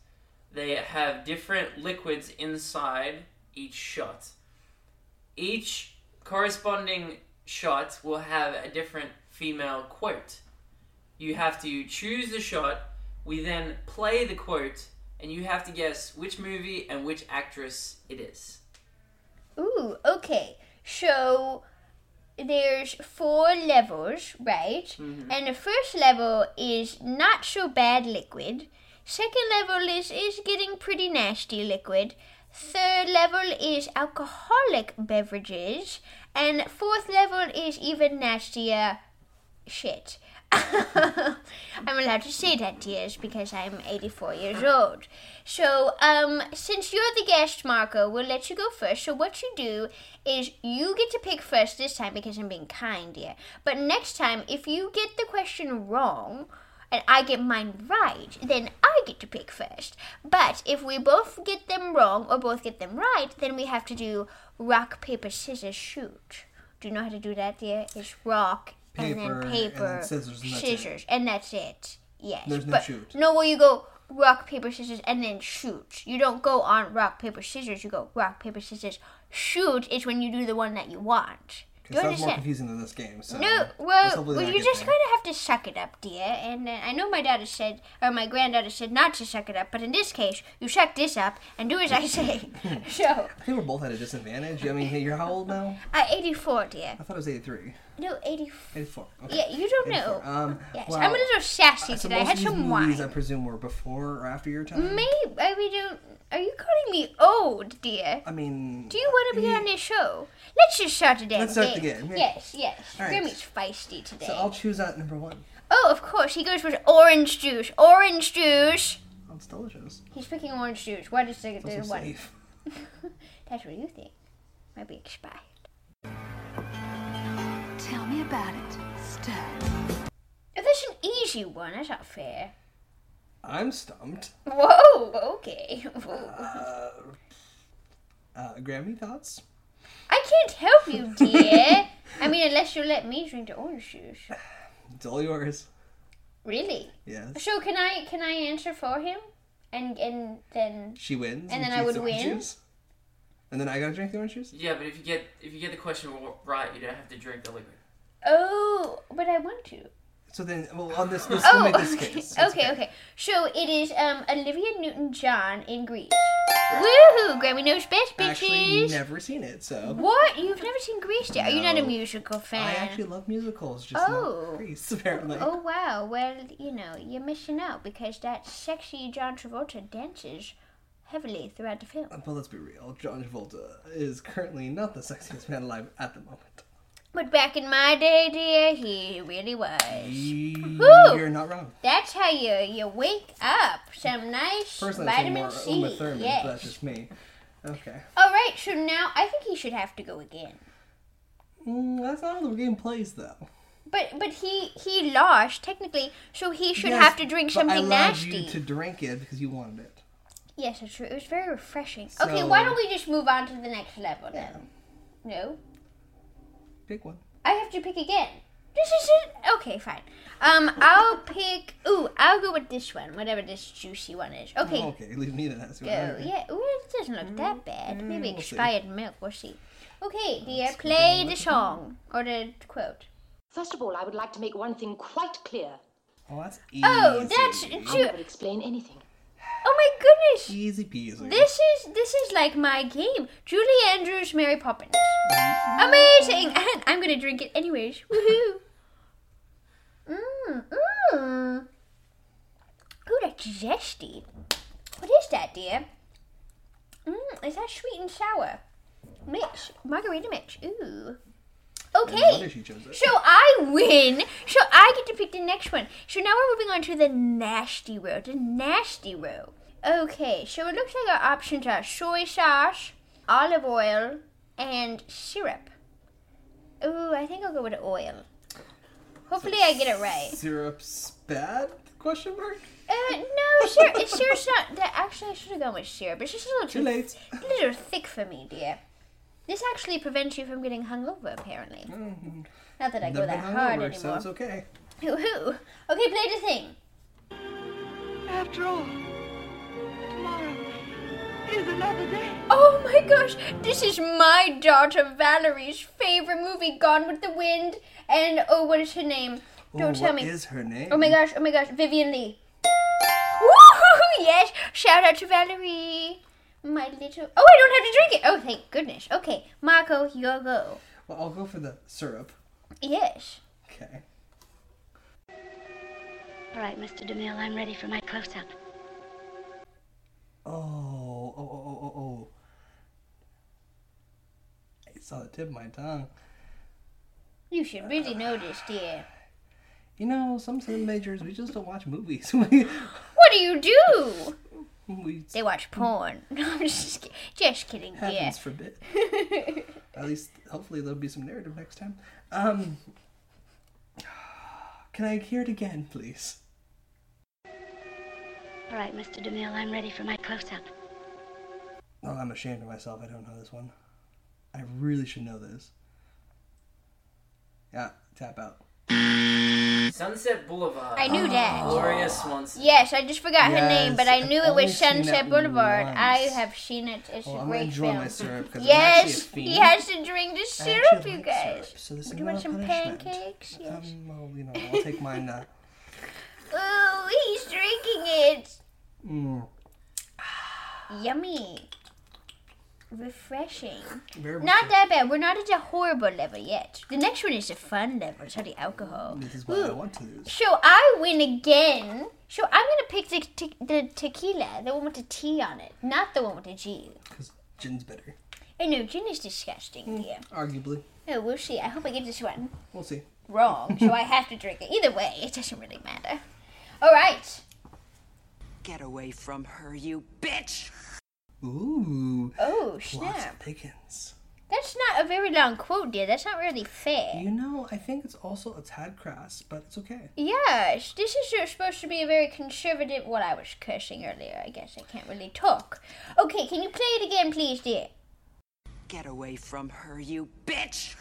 Speaker 5: They have different liquids inside each shot. Each corresponding shot will have a different female quote. You have to choose the shot, we then play the quote, and you have to guess which movie and which actress it is.
Speaker 4: Ooh, okay. So there's four levels, right? Mm-hmm. And the first level is not so bad liquid. Second level is is getting pretty nasty liquid. Third level is alcoholic beverages. And fourth level is even nastier shit. I'm allowed to say that, dears, because I'm 84 years old. So, um, since you're the guest, Marco, we'll let you go first. So, what you do is you get to pick first this time because I'm being kind, dear. But next time, if you get the question wrong, and I get mine right, then I get to pick first. But if we both get them wrong or both get them right, then we have to do rock, paper, scissors, shoot. Do you know how to do that, dear? It's rock and
Speaker 3: Paper,
Speaker 4: then
Speaker 3: and
Speaker 4: paper,
Speaker 3: then scissors, and that's it.
Speaker 4: scissors, and that's it. Yes.
Speaker 3: There's no
Speaker 4: but
Speaker 3: shoot.
Speaker 4: No, well, you go rock, paper, scissors, and then shoot. You don't go on rock, paper, scissors. You go rock, paper, scissors, shoot. Is when you do the one that you want.
Speaker 3: Because that's more confusing than this game. So
Speaker 4: No, well, well you just kind of have to suck it up, dear. And uh, I know my dad has said, or my granddad has said not to suck it up, but in this case, you suck this up and do as I say. so,
Speaker 3: I think we're both at a disadvantage. I mean, you're how old now?
Speaker 4: uh, 84, dear.
Speaker 3: I thought it was 83.
Speaker 4: No, 84.
Speaker 3: 84. Okay.
Speaker 4: Yeah, you don't
Speaker 3: 84.
Speaker 4: know.
Speaker 3: Um,
Speaker 4: yes,
Speaker 3: well,
Speaker 4: I'm a little sassy
Speaker 3: uh, so
Speaker 4: today. I had some wine.
Speaker 3: I presume, were before or after your time.
Speaker 4: Maybe I mean, don't. Are you calling me old, dear?
Speaker 3: I mean,
Speaker 4: Do you want to be on this show? Let's just start the damn
Speaker 3: Let's start the
Speaker 4: game. Yes, yes.
Speaker 3: All right.
Speaker 4: Grammy's feisty today.
Speaker 3: so I'll choose out number one.
Speaker 4: Oh, of course. He goes with orange juice. Orange juice.
Speaker 3: Oh, it's delicious.
Speaker 4: He's picking orange juice. The,
Speaker 3: It's
Speaker 4: the
Speaker 3: also
Speaker 4: one?
Speaker 3: safe.
Speaker 4: That's what you think. Might be expired.
Speaker 2: Tell me about it, Stir.
Speaker 4: Oh, that's an easy one. That's not fair.
Speaker 3: I'm stumped.
Speaker 4: Whoa. Okay.
Speaker 3: Uh, uh, Grammy thoughts?
Speaker 4: I can't help you, dear. I mean, unless you let me drink the orange juice.
Speaker 3: It's all yours.
Speaker 4: Really?
Speaker 3: Yes.
Speaker 4: So can I can I answer for him? And and then
Speaker 3: She wins.
Speaker 4: And then I
Speaker 3: drinks
Speaker 4: would
Speaker 3: the orange
Speaker 4: win?
Speaker 3: Juice. And then I gotta drink the orange juice.
Speaker 5: Yeah, but if you get if you get the question right, you don't have to drink the liquid.
Speaker 4: Oh, but I want to.
Speaker 3: So then, well, on this, this
Speaker 4: Oh,
Speaker 3: make this
Speaker 4: okay.
Speaker 3: case. It's
Speaker 4: okay, okay. So it is um Olivia Newton-John in Grease. Woohoo! Grammy knows best, bitches.
Speaker 3: Actually, never seen it, so.
Speaker 4: What? You've never seen Grease, dear? Are you not a musical fan?
Speaker 3: I actually love musicals, just
Speaker 4: Oh.
Speaker 3: not Grease, apparently.
Speaker 4: Oh wow! Well, you know, you're missing out because that sexy John Travolta dances heavily throughout the film.
Speaker 3: But let's be real, John Travolta is currently not the sexiest man alive at the moment.
Speaker 4: But back in my day, dear, he really was.
Speaker 3: You're not wrong.
Speaker 4: That's how you you wake up. Some nice
Speaker 3: Personally,
Speaker 4: vitamin C.
Speaker 3: Uma Thurman,
Speaker 4: yes.
Speaker 3: but that's just me. Okay.
Speaker 4: All right. So now I think he should have to go again.
Speaker 3: Mm, that's not how the game plays, though.
Speaker 4: But but he he lost technically, so he should
Speaker 3: Yes,
Speaker 4: have to drink something
Speaker 3: but I allowed
Speaker 4: nasty.
Speaker 3: you to drink it because you wanted it.
Speaker 4: Yes, that's true. It was very refreshing.
Speaker 3: So-
Speaker 4: okay, why don't we just move on to the next level then? No,
Speaker 3: Pick one.
Speaker 4: I have to pick again. This is it. Okay, fine. Um, I'll pick. Ooh, I'll go with this one, whatever this juicy one is. Okay,
Speaker 3: Oh, okay, leave me to that.
Speaker 4: go. Yeah. Ooh, it doesn't look that bad. Maybe
Speaker 3: we'll see.
Speaker 4: expired milk. We'll see. Okay, dear, play the song or the quote.
Speaker 6: First of all, I would like to make one thing quite clear.
Speaker 3: Oh, that's easy.
Speaker 4: Oh, that's
Speaker 6: I'll
Speaker 4: ju-
Speaker 6: never explain anything.
Speaker 4: Oh my goodness.
Speaker 3: easy peasy.
Speaker 4: This is this is like my game. Julie Andrews, Mary Poppins. Mm-hmm. Amazing! And I'm gonna drink it anyways. Woohoo! Mmm, mmm. Ooh, that's zesty. What is that, dear? Mmm, is that sweet and sour? Mix. Margarita mix. Ooh. Okay. So I win. So I get to pick the next one. So now we're moving on to the nasty row. The nasty row. Okay, so it looks like our options are soy sauce, olive oil, and syrup. Ooh, I think I'll go with oil. Hopefully I get it right.
Speaker 3: Syrup's bad? Question mark?
Speaker 4: Uh, no, syrup. Syrup's not. That actually, I should have gone with syrup. It's just a little
Speaker 3: Too
Speaker 4: too
Speaker 3: late.
Speaker 4: a little thick for me, dear. This actually prevents you from getting hungover, apparently. Mm-hmm. Not that I go that hard
Speaker 3: hungover, so
Speaker 4: anymore.
Speaker 3: it's okay.
Speaker 4: Hoo-hoo. Okay, play the thing.
Speaker 2: After all, tomorrow is another day.
Speaker 4: Oh my gosh, this is my daughter Valerie's favorite movie, Gone with the Wind. And oh, what is her name? Oh, Don't
Speaker 3: Ooh,
Speaker 4: tell
Speaker 3: what
Speaker 4: me.
Speaker 3: is her name?
Speaker 4: Oh my gosh, oh my gosh, Vivien Leigh. Woohoo! Yes, shout out to Valerie. My little. Oh, I don't have to drink it. Oh, thank goodness. Okay, Marco, your go.
Speaker 3: Well, I'll go for the syrup.
Speaker 4: Yes.
Speaker 3: Okay.
Speaker 6: All right, Mr. DeMille, I'm ready for my close-up.
Speaker 3: Oh, oh, oh, oh, oh, oh. It's on the tip of my tongue.
Speaker 4: You should really know this, dear.
Speaker 3: You know, some sim majors, we just don't watch movies.
Speaker 4: What do you do?
Speaker 3: We
Speaker 4: They watch porn. No, I'm just, ki- just kidding, dear.
Speaker 3: heavens forbid. At least, hopefully, there'll be some narrative next time. Um, can I hear it again, please?
Speaker 6: All right, Mr. DeMille, I'm ready for my close-up.
Speaker 3: Oh, I'm ashamed of myself. I don't know this one. I really should know this. Yeah, tap out.
Speaker 5: Sunset Boulevard.
Speaker 4: I knew that.
Speaker 5: Gloria Swanson.
Speaker 4: Yes, I just forgot her name, but I
Speaker 3: Yes,
Speaker 4: knew
Speaker 3: I've
Speaker 4: it was
Speaker 3: seen it
Speaker 4: Sunset Boulevard.
Speaker 3: once.
Speaker 4: I have seen it. It's
Speaker 3: Well,
Speaker 4: a
Speaker 3: I'm gonna
Speaker 4: great
Speaker 3: enjoy
Speaker 4: film.
Speaker 3: my syrup because
Speaker 4: yes,
Speaker 3: I'm actually a
Speaker 4: he
Speaker 3: fiend.
Speaker 4: has to drink the
Speaker 3: I
Speaker 4: syrup, you
Speaker 3: like
Speaker 4: guys.
Speaker 3: syrup, so this is
Speaker 4: Do you
Speaker 3: not
Speaker 4: want
Speaker 3: a
Speaker 4: some
Speaker 3: punishment.
Speaker 4: pancakes? Yes.
Speaker 3: Um, well, you know, I'll take mine. Uh,
Speaker 4: Oh, he's drinking it.
Speaker 3: mm,
Speaker 4: Yummy. Refreshing.
Speaker 3: very much
Speaker 4: Not
Speaker 3: so.
Speaker 4: that bad. We're not at a horrible level yet. The next one is a fun level. It's all the alcohol.
Speaker 3: This is what I want to lose.
Speaker 4: So I win again. So I'm gonna pick the, te- the tequila, the one with the T on it, not the one with the G.
Speaker 3: Because gin's better.
Speaker 4: I know gin is disgusting,
Speaker 3: Mm.
Speaker 4: dear.
Speaker 3: Arguably.
Speaker 4: Oh, we'll see. I hope I get this one
Speaker 3: We'll see.
Speaker 4: wrong, so I have to drink it. Either way, it doesn't really matter. All right.
Speaker 7: Get away from her, you bitch!
Speaker 3: Ooh.
Speaker 4: Oh
Speaker 3: Lots
Speaker 4: snap!
Speaker 3: of pickings.
Speaker 4: That's not a very long quote, dear. That's not really fair.
Speaker 3: You know, I think it's also a tad crass, but it's okay.
Speaker 4: Yes, this is supposed to be a very conservative. What I was cursing earlier, I guess I can't really talk. Okay, can you play it again, please, dear?
Speaker 7: Get away from her, you bitch!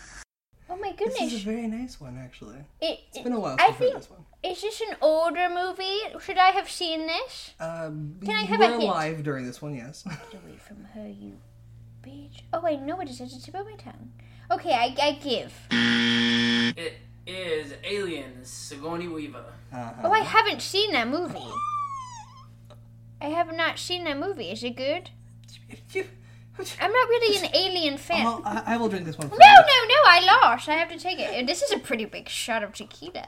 Speaker 4: Oh my goodness!
Speaker 3: This is a very nice one, actually.
Speaker 4: It,
Speaker 3: It's been a while
Speaker 4: I
Speaker 3: since I've heard
Speaker 4: think
Speaker 3: this one.
Speaker 4: is this an older movie? Should I have seen this?
Speaker 3: Um,
Speaker 4: Can I have a
Speaker 3: were
Speaker 4: hint?
Speaker 3: alive during this one, yes.
Speaker 4: Get away from her, you bitch! Oh, I know what it is. It's about my tongue. Okay, I, I give.
Speaker 5: It is Aliens, Sigourney Weaver.
Speaker 3: Uh-huh.
Speaker 4: Oh, I haven't seen that movie. I have not seen that movie. Is it good?
Speaker 3: You-
Speaker 4: I'm not really an alien fan.
Speaker 3: Well, I, I will drink this one
Speaker 4: No,
Speaker 3: you.
Speaker 4: no, no, I lost. I have to take it. This is a pretty big shot of tequila.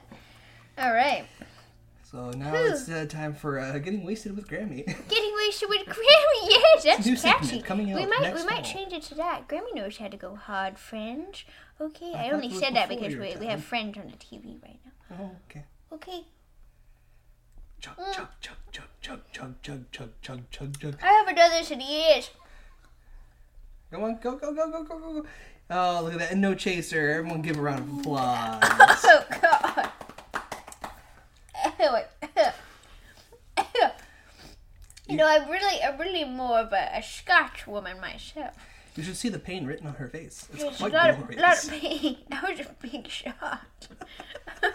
Speaker 4: All right.
Speaker 3: So now
Speaker 4: Whew.
Speaker 3: it's uh, time for uh, getting wasted with Grammy.
Speaker 4: Getting wasted with Grammy. Yes, that's
Speaker 3: New
Speaker 4: catchy.
Speaker 3: coming out
Speaker 4: we
Speaker 3: might
Speaker 4: we might change it to that. Grammy knows how to go hard, friends. Okay,
Speaker 3: I
Speaker 4: I, only said that because we, we have friends on the TV right now.
Speaker 3: oh, okay.
Speaker 4: Okay.
Speaker 3: Chug,
Speaker 4: Mm.
Speaker 3: chug, chug, chug, chug, chug, chug, chug, chug, chug, chug.
Speaker 4: I haven't done this in years.
Speaker 3: Come on, go, go, go, go, go, go, go. Oh, look at that. And no chaser. Everyone give a round of applause.
Speaker 4: Oh God. You know, I'm really, I'm really more of a, a Scotch woman myself.
Speaker 3: you should see the pain written on her face. It's
Speaker 4: There's a
Speaker 3: quite
Speaker 4: of, lot of pain. That was a big shot.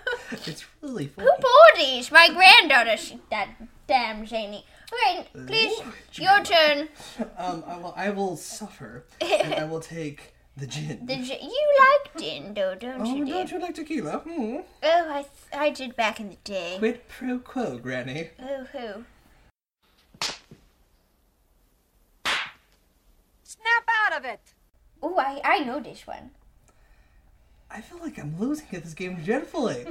Speaker 3: It's really funny.
Speaker 4: Who bought these? My granddaughter. She, that damn zany. Okay, please, your turn.
Speaker 3: Um, I will, I will suffer, and I will take the gin.
Speaker 4: The, j- you like gin, though, don't
Speaker 3: oh,
Speaker 4: you, dear?
Speaker 3: don't you like tequila? Hmm.
Speaker 4: Oh, I, th- I did back in the day.
Speaker 3: Quid pro quo, Granny.
Speaker 4: Oh, who?
Speaker 7: Snap out of it!
Speaker 4: Oh, I, I know this one.
Speaker 3: I feel like I'm losing at this game dreadfully.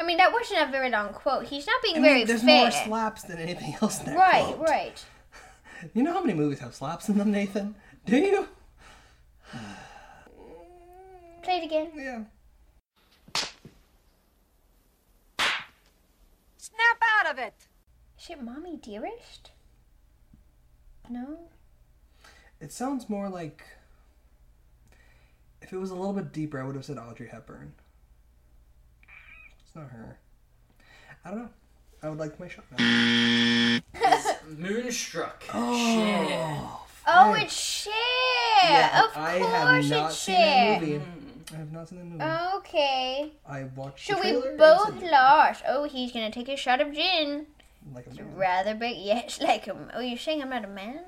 Speaker 4: I mean, that wasn't a very long quote. He's not being
Speaker 3: I
Speaker 4: very
Speaker 3: mean, there's
Speaker 4: fair.
Speaker 3: more slaps than anything else in that
Speaker 4: right,
Speaker 3: quote.
Speaker 4: right.
Speaker 3: You know how many movies have slaps in them, Nathan? Do you?
Speaker 4: Play it again.
Speaker 3: Yeah.
Speaker 7: Snap out of it!
Speaker 4: Is it Mommy Dearest? No?
Speaker 3: It sounds more like. If it was a little bit deeper, I would have said Audrey Hepburn. It's not her. I don't know. I would like my shot now.
Speaker 5: Moonstruck.
Speaker 3: Oh.
Speaker 5: Shit.
Speaker 4: Oh, it's Cher!
Speaker 3: Yeah,
Speaker 4: of
Speaker 3: I
Speaker 4: course
Speaker 3: have not
Speaker 4: it's
Speaker 3: seen
Speaker 4: Cher.
Speaker 3: that movie. Mm. I have not seen that movie.
Speaker 4: Okay.
Speaker 3: I watched
Speaker 4: So
Speaker 3: the
Speaker 4: we
Speaker 3: trailer. and
Speaker 4: both
Speaker 3: said,
Speaker 4: lost. Oh, he's gonna take a shot of gin.
Speaker 3: Like a man.
Speaker 4: Rather big. Yes, like a. Oh, you're saying I'm not a man?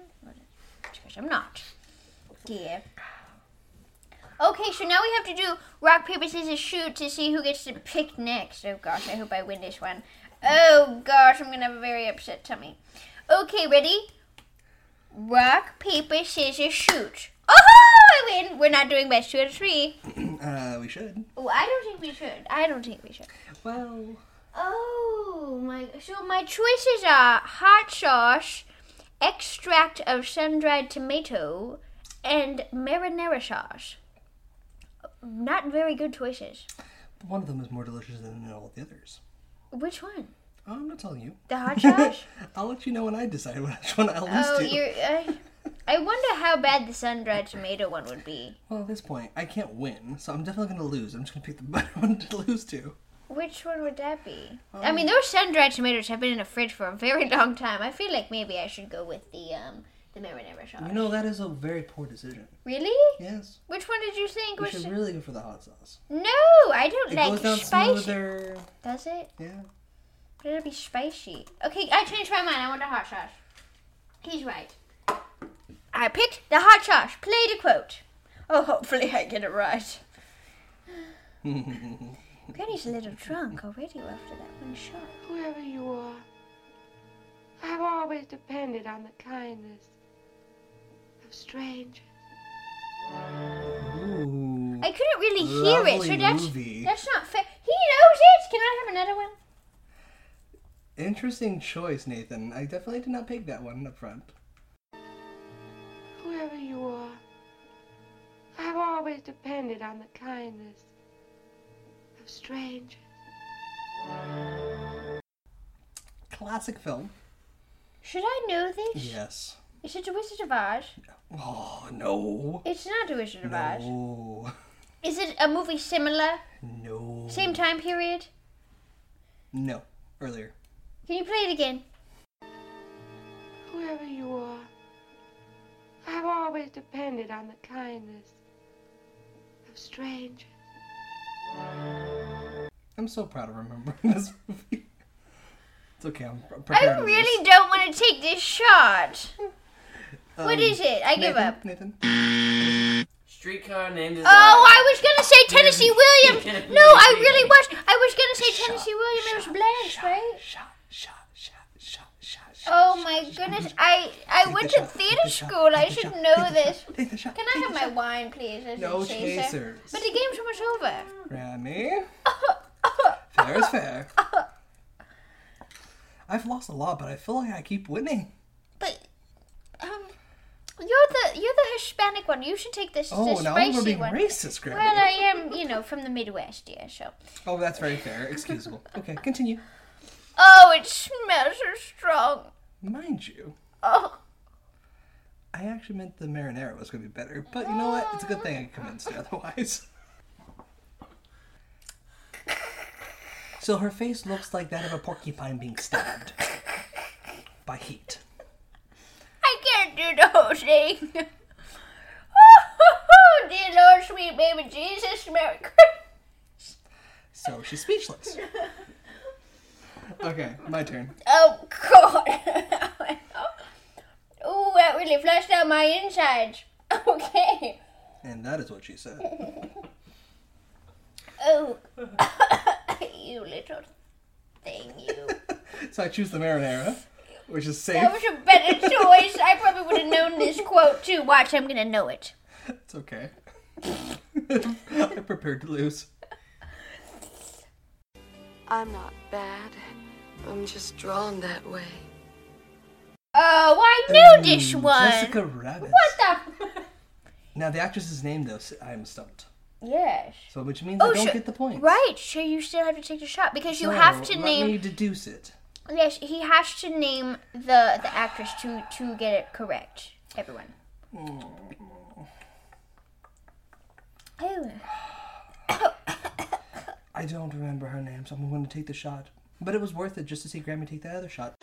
Speaker 4: Because I'm not. Dear. Okay, so now we have to do rock, paper, scissors, shoot to see who gets to pick next. Oh gosh, I hope I win this one. Oh gosh, I'm gonna have a very upset tummy. Okay, ready? Rock, paper, scissors, shoot. Oh, I win. We're not doing best two out of three.
Speaker 3: Uh, we should.
Speaker 4: Oh, I don't think we should. I don't think we should.
Speaker 3: Well,
Speaker 4: Oh my! So my choices are hot sauce, extract of sun-dried tomato, and marinara sauce. Not very good choices.
Speaker 3: But one of them is more delicious than all the others.
Speaker 4: Which one?
Speaker 3: Oh, I'm not telling you.
Speaker 4: The hot sauce?
Speaker 3: I'll let you know when I decide which one I'll lose
Speaker 4: oh,
Speaker 3: to.
Speaker 4: you're. Uh, I wonder how bad the sun-dried tomato one would be.
Speaker 3: Well, at this point, I can't win, so I'm definitely going to lose. I'm just going to pick the better one to lose to.
Speaker 4: Which one would that be? I mean, those sun-dried tomatoes have been in the fridge for a very long time. I feel like maybe I should go with the um the marinara sauce.
Speaker 3: You know, that is a very poor decision.
Speaker 4: Really?
Speaker 3: Yes.
Speaker 4: Which one did you think
Speaker 3: We
Speaker 4: was?
Speaker 3: should really go for the hot sauce.
Speaker 4: No, I don't
Speaker 3: It
Speaker 4: like
Speaker 3: goes down
Speaker 4: spicy.
Speaker 3: smoother.
Speaker 4: Does it?
Speaker 3: Yeah.
Speaker 4: But it'll be spicy. Okay, I changed my mind. I want the hot sauce. He's right. I picked the hot sauce. Play the quote. Oh, hopefully I get it right. Penny's a little drunk already after that one shot.
Speaker 8: Whoever you are, I've always depended on the kindness of strangers.
Speaker 3: Ooh.
Speaker 4: I couldn't really hear it, so that's
Speaker 3: movie.
Speaker 4: that's not fair. He knows it. Can I have another one?
Speaker 3: Interesting choice, Nathan. I definitely did not pick that one up front.
Speaker 8: Whoever you are, I've always depended on the kindness of strangers.
Speaker 3: Classic film.
Speaker 4: Should I know this?
Speaker 3: Yes.
Speaker 4: Is it The Wizard of Oz?
Speaker 3: Oh, no.
Speaker 4: It's not The Wizard of Oz.
Speaker 3: No.
Speaker 4: Is it a movie similar?
Speaker 3: No.
Speaker 4: Same time period?
Speaker 3: No. Earlier.
Speaker 4: Can you play it again?
Speaker 8: Whoever you are, I've always depended on the kindness of strangers.
Speaker 3: I'm so proud of remembering this movie. It's okay. I'm pre- prepared
Speaker 4: I really don't want to take this shot. what
Speaker 3: Um,
Speaker 4: is it? I give
Speaker 3: Nathan,
Speaker 4: up.
Speaker 3: Nathan.
Speaker 5: Streetcar named Desire.
Speaker 4: Oh, I was gonna say Tennessee Williams. No, I really was. I was gonna say Tennessee Williams. It was Blanche, right? Oh my goodness! I I
Speaker 3: Take
Speaker 4: went
Speaker 3: the
Speaker 4: to
Speaker 3: shot,
Speaker 4: theater
Speaker 3: take the shot,
Speaker 4: school. I
Speaker 3: take the
Speaker 4: should know
Speaker 3: take the
Speaker 4: this.
Speaker 3: take the shot,
Speaker 4: Can I have my wine, please? as a
Speaker 3: No
Speaker 4: chaser?
Speaker 3: chasers.
Speaker 4: But the game's almost over.
Speaker 3: Granny. fair is fair. I've lost a lot, but I feel like I keep winning.
Speaker 4: But you're the you're the Hispanic one. You should take this
Speaker 3: Oh,
Speaker 4: the
Speaker 3: now we're
Speaker 4: spicy
Speaker 3: being
Speaker 4: one.
Speaker 3: racist, Granny.
Speaker 4: Well, I am, you know, from the Midwest, yeah. So.
Speaker 3: Oh, that's very fair. Excusable. Okay, continue.
Speaker 4: Oh, it smells so strong.
Speaker 3: Mind you,
Speaker 4: Oh.
Speaker 3: I actually meant the marinara was going to be better, but you know what? It's a good thing I convinced you otherwise. So her face looks like that of a porcupine being stabbed by heat.
Speaker 4: I can't do the whole thing. Oh, dear Lord, sweet baby Jesus, Merry Christmas.
Speaker 3: So she's speechless. Okay, my turn.
Speaker 4: Oh, God. Ooh, that really flushed out my insides. Okay.
Speaker 3: And that is what she said.
Speaker 4: Oh, you little thing, you.
Speaker 3: So I choose the marinara, which is safe.
Speaker 4: That was a better choice. I probably would have known this quote too. Watch, I'm gonna know it.
Speaker 3: It's okay. I'm prepared to lose.
Speaker 8: I'm not bad. I'm just drawn that way.
Speaker 4: Oh, I knew this one.
Speaker 3: Jessica Rabbit.
Speaker 4: What the?
Speaker 3: Now the actress's name, though, I'm stumped.
Speaker 4: Yes.
Speaker 3: So which means oh, I don't
Speaker 4: so-
Speaker 3: get the point.
Speaker 4: Right, so you still have to take the shot because you
Speaker 3: So,
Speaker 4: have to
Speaker 3: let
Speaker 4: name.
Speaker 3: me deduce it.
Speaker 4: Yes, he has to name the the actress to to get it correct. Everyone. Oh.
Speaker 3: I don't remember her name, so I'm going to take the shot. But it was worth it just to see Grammy take the other shot.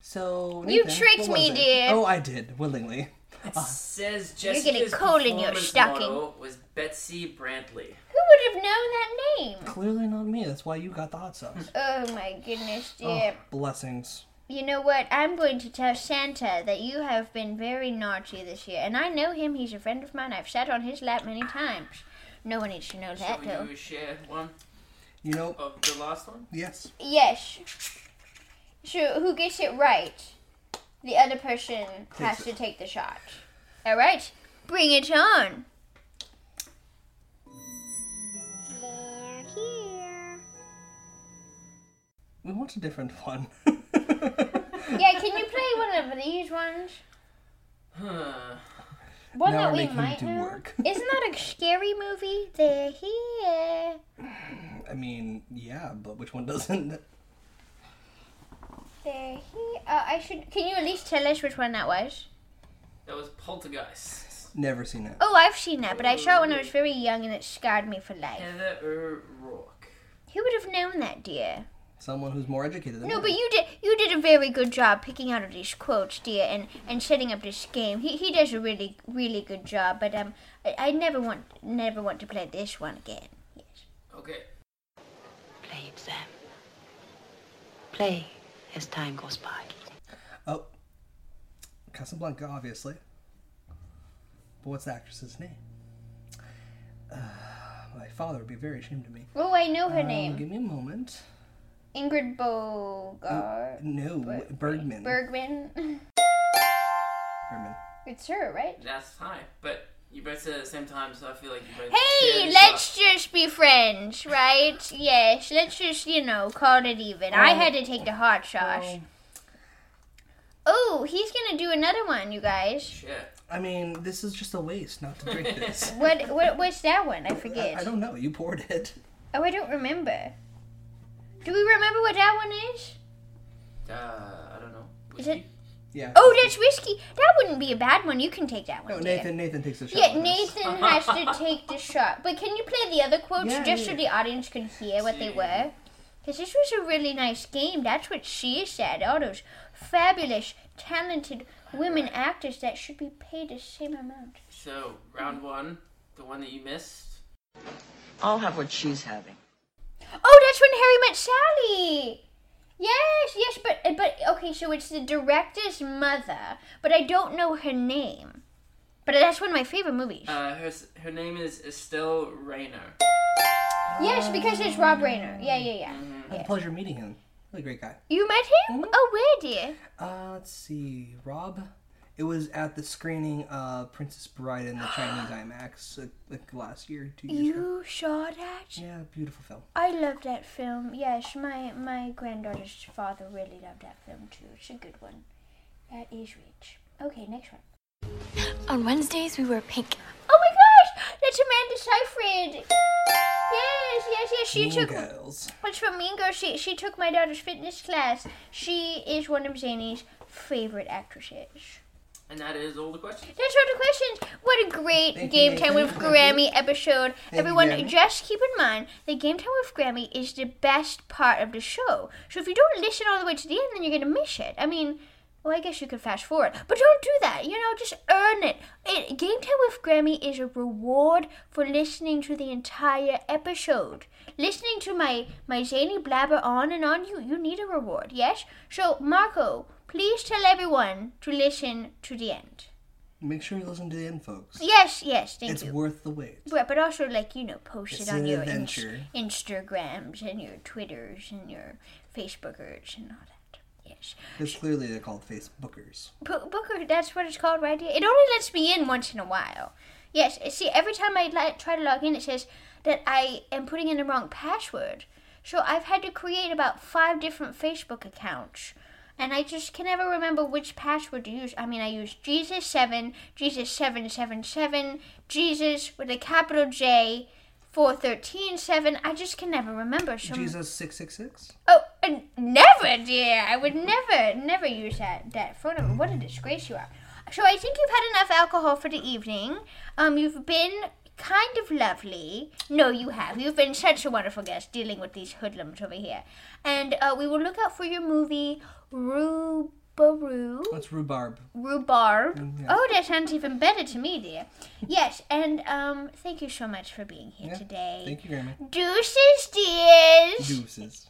Speaker 3: So
Speaker 4: You tricked me,
Speaker 3: it?
Speaker 4: dear.
Speaker 3: Oh, I did willingly.
Speaker 5: It uh, says
Speaker 4: You're
Speaker 5: Jessica's
Speaker 4: getting cold in your
Speaker 5: performance
Speaker 4: stocking.
Speaker 5: motto was Betsy Brantley.
Speaker 4: Who would have known that name?
Speaker 3: Clearly not me. That's why you got the hot sauce.
Speaker 4: Oh my goodness,
Speaker 3: Oh,
Speaker 4: dear.
Speaker 3: blessings.
Speaker 4: You know what? I'm going to tell Santa that you have been very naughty this year. And I know him. He's a friend of mine. I've sat on his lap many times. No one needs to know that,
Speaker 5: So
Speaker 4: though.
Speaker 5: you share one
Speaker 3: You know,
Speaker 5: of the last one?
Speaker 3: yes.
Speaker 4: Yes. So who gets it right? The other person has to
Speaker 3: it.
Speaker 4: take the shot. All right, bring it on.
Speaker 2: They're here.
Speaker 3: We want a different one.
Speaker 4: Yeah, can you play one of these ones?
Speaker 5: Huh.
Speaker 1: One
Speaker 3: now
Speaker 1: that
Speaker 3: we're
Speaker 1: we
Speaker 3: making him
Speaker 1: might
Speaker 3: do
Speaker 1: know.
Speaker 3: work.
Speaker 4: Isn't that a scary movie? They're here.
Speaker 3: I mean, yeah, but which one doesn't?
Speaker 4: They're. Uh, I should. Can you at least tell us which one that was?
Speaker 5: That was Poltergeist.
Speaker 3: Never seen that.
Speaker 4: Oh, I've seen that, but I saw it when I was very young and it scarred me for life.
Speaker 5: Heather O'Rourke.
Speaker 4: Who would have known that, dear?
Speaker 3: Someone who's more educated than
Speaker 4: No,
Speaker 3: me.
Speaker 4: No, but you did you did a very good job picking out of these quotes, dear, and, and setting up this game. He, he does a really really good job, but um, I, I never want never want to play this one again.
Speaker 5: Okay.
Speaker 9: Play it, Sam. Play as time goes by.
Speaker 3: Oh, Casablanca, obviously. But what's the actress's name? Uh, my father would be very ashamed of me.
Speaker 4: Oh, I know her
Speaker 3: Um,
Speaker 4: name.
Speaker 3: Give me a moment.
Speaker 4: Ingrid Bogart.
Speaker 3: No, Bergman.
Speaker 4: Bergman.
Speaker 3: Bergman.
Speaker 4: it's her, right?
Speaker 5: That's high, but you both said it at the same time, so I feel like you both.
Speaker 4: Hey, let's
Speaker 5: shot.
Speaker 4: just be friends, right? Yes, let's just, you know, call it even. I had to take the hot sauce. Oh, he's gonna do another one, you guys.
Speaker 5: Shit.
Speaker 3: I mean, this is just a waste not to drink this.
Speaker 4: What, what what's that one? I forget.
Speaker 3: I, I don't know. You poured it.
Speaker 4: Oh, I don't remember. Do we remember what that one is?
Speaker 5: Uh, I don't know.
Speaker 4: Is it?
Speaker 3: Yeah.
Speaker 4: Oh, that's whiskey. That wouldn't be a bad one. You can take that one.
Speaker 3: No,
Speaker 4: dear.
Speaker 3: Nathan. Nathan takes a shot.
Speaker 4: Yeah. Nathan has to take the shot. But can you play the other quotes
Speaker 3: Yeah,
Speaker 4: just
Speaker 3: yeah.
Speaker 4: so the audience can hear what they were? Because this was a really nice game. That's what she said. All those fabulous, talented women actors that should be paid the same amount.
Speaker 5: So round one, the one that you missed.
Speaker 10: I'll have what she's having.
Speaker 4: Oh, that's when Harry met Sally. Yes, yes, but but okay, so it's the director's mother, but I don't know her name. But that's one of my favorite movies.
Speaker 5: Uh, her her name is Estelle Reiner.
Speaker 4: yes, because it's Rob Reiner. Yeah, yeah, yeah.
Speaker 3: I had the pleasure meeting him. Really great guy.
Speaker 4: You met him? Oh, where, dear?
Speaker 3: Uh, let's see, Rob. It was at the screening of Princess Bride in the Chinese IMAX like last year, two years ago.
Speaker 4: You saw that?
Speaker 3: Yeah, beautiful film.
Speaker 4: I love that film. Yes, my my granddaughter's father really loved that film too. It's a good one. That is rich. Okay, next one.
Speaker 11: On Wednesdays, we wear pink.
Speaker 4: Oh my gosh, that's Amanda Seyfried. Yes, yes, yes. She
Speaker 3: Mean
Speaker 4: took.
Speaker 3: Girls.
Speaker 4: What's from Mean Girls? She she took my daughter's fitness class. She is one of Zany's favorite actresses.
Speaker 5: And that is all the questions.
Speaker 4: That's all the questions. What a great
Speaker 5: Thank you,
Speaker 4: Game Time with Grammy episode.
Speaker 5: you,
Speaker 4: Everyone,
Speaker 5: Grammy.
Speaker 4: just keep in mind that Game Time with Grammy is the best part of the show. So if you don't listen all the way to the end, then you're going to miss it. I mean, well, I guess you could fast forward. But don't do that. You know, just earn it. it. Game Time with Grammy is a reward for listening to the entire episode. Listening to my, my zany blabber on and on, you, you need a reward, yes? So, Marco, please tell everyone to listen to the end.
Speaker 3: Make sure you listen to the end, folks.
Speaker 4: Yes, yes, thank
Speaker 3: it's
Speaker 4: you.
Speaker 3: worth the wait.
Speaker 4: But, but also, like, you know, post
Speaker 3: It's
Speaker 4: it on your ins- Instagrams and your Twitters and your Facebookers and all that. Yes.
Speaker 3: Because clearly they're called Facebookers.
Speaker 4: Bo- Booker, that's what it's called right here. It only lets me in once in a while. Yes, see, every time I li- try to log in, it says that I am putting in the wrong password. So I've had to create about five different Facebook accounts. And I just can never remember which password to use. I mean, I use Jesus7, Jesus777, Jesus with a capital J, 4137. I just can never remember. So
Speaker 3: Jesus six six six.
Speaker 4: Oh, uh, never, dear. I would never, never use that that phone number. What a disgrace you are. So I think you've had enough alcohol for the evening. Um, you've been kind of lovely. No, you have. You've been such a wonderful guest dealing with these hoodlums over here. And uh, we will look out for your movie Rubaru.
Speaker 3: That's rhubarb.
Speaker 4: Rhubarb.
Speaker 3: Mm, yeah.
Speaker 4: Oh, that sounds even better to me, dear. Yes, and um, thank you so much for being here
Speaker 3: Yeah,
Speaker 4: today.
Speaker 3: Thank you, Grandma.
Speaker 4: Deuces, dears.
Speaker 3: Deuces.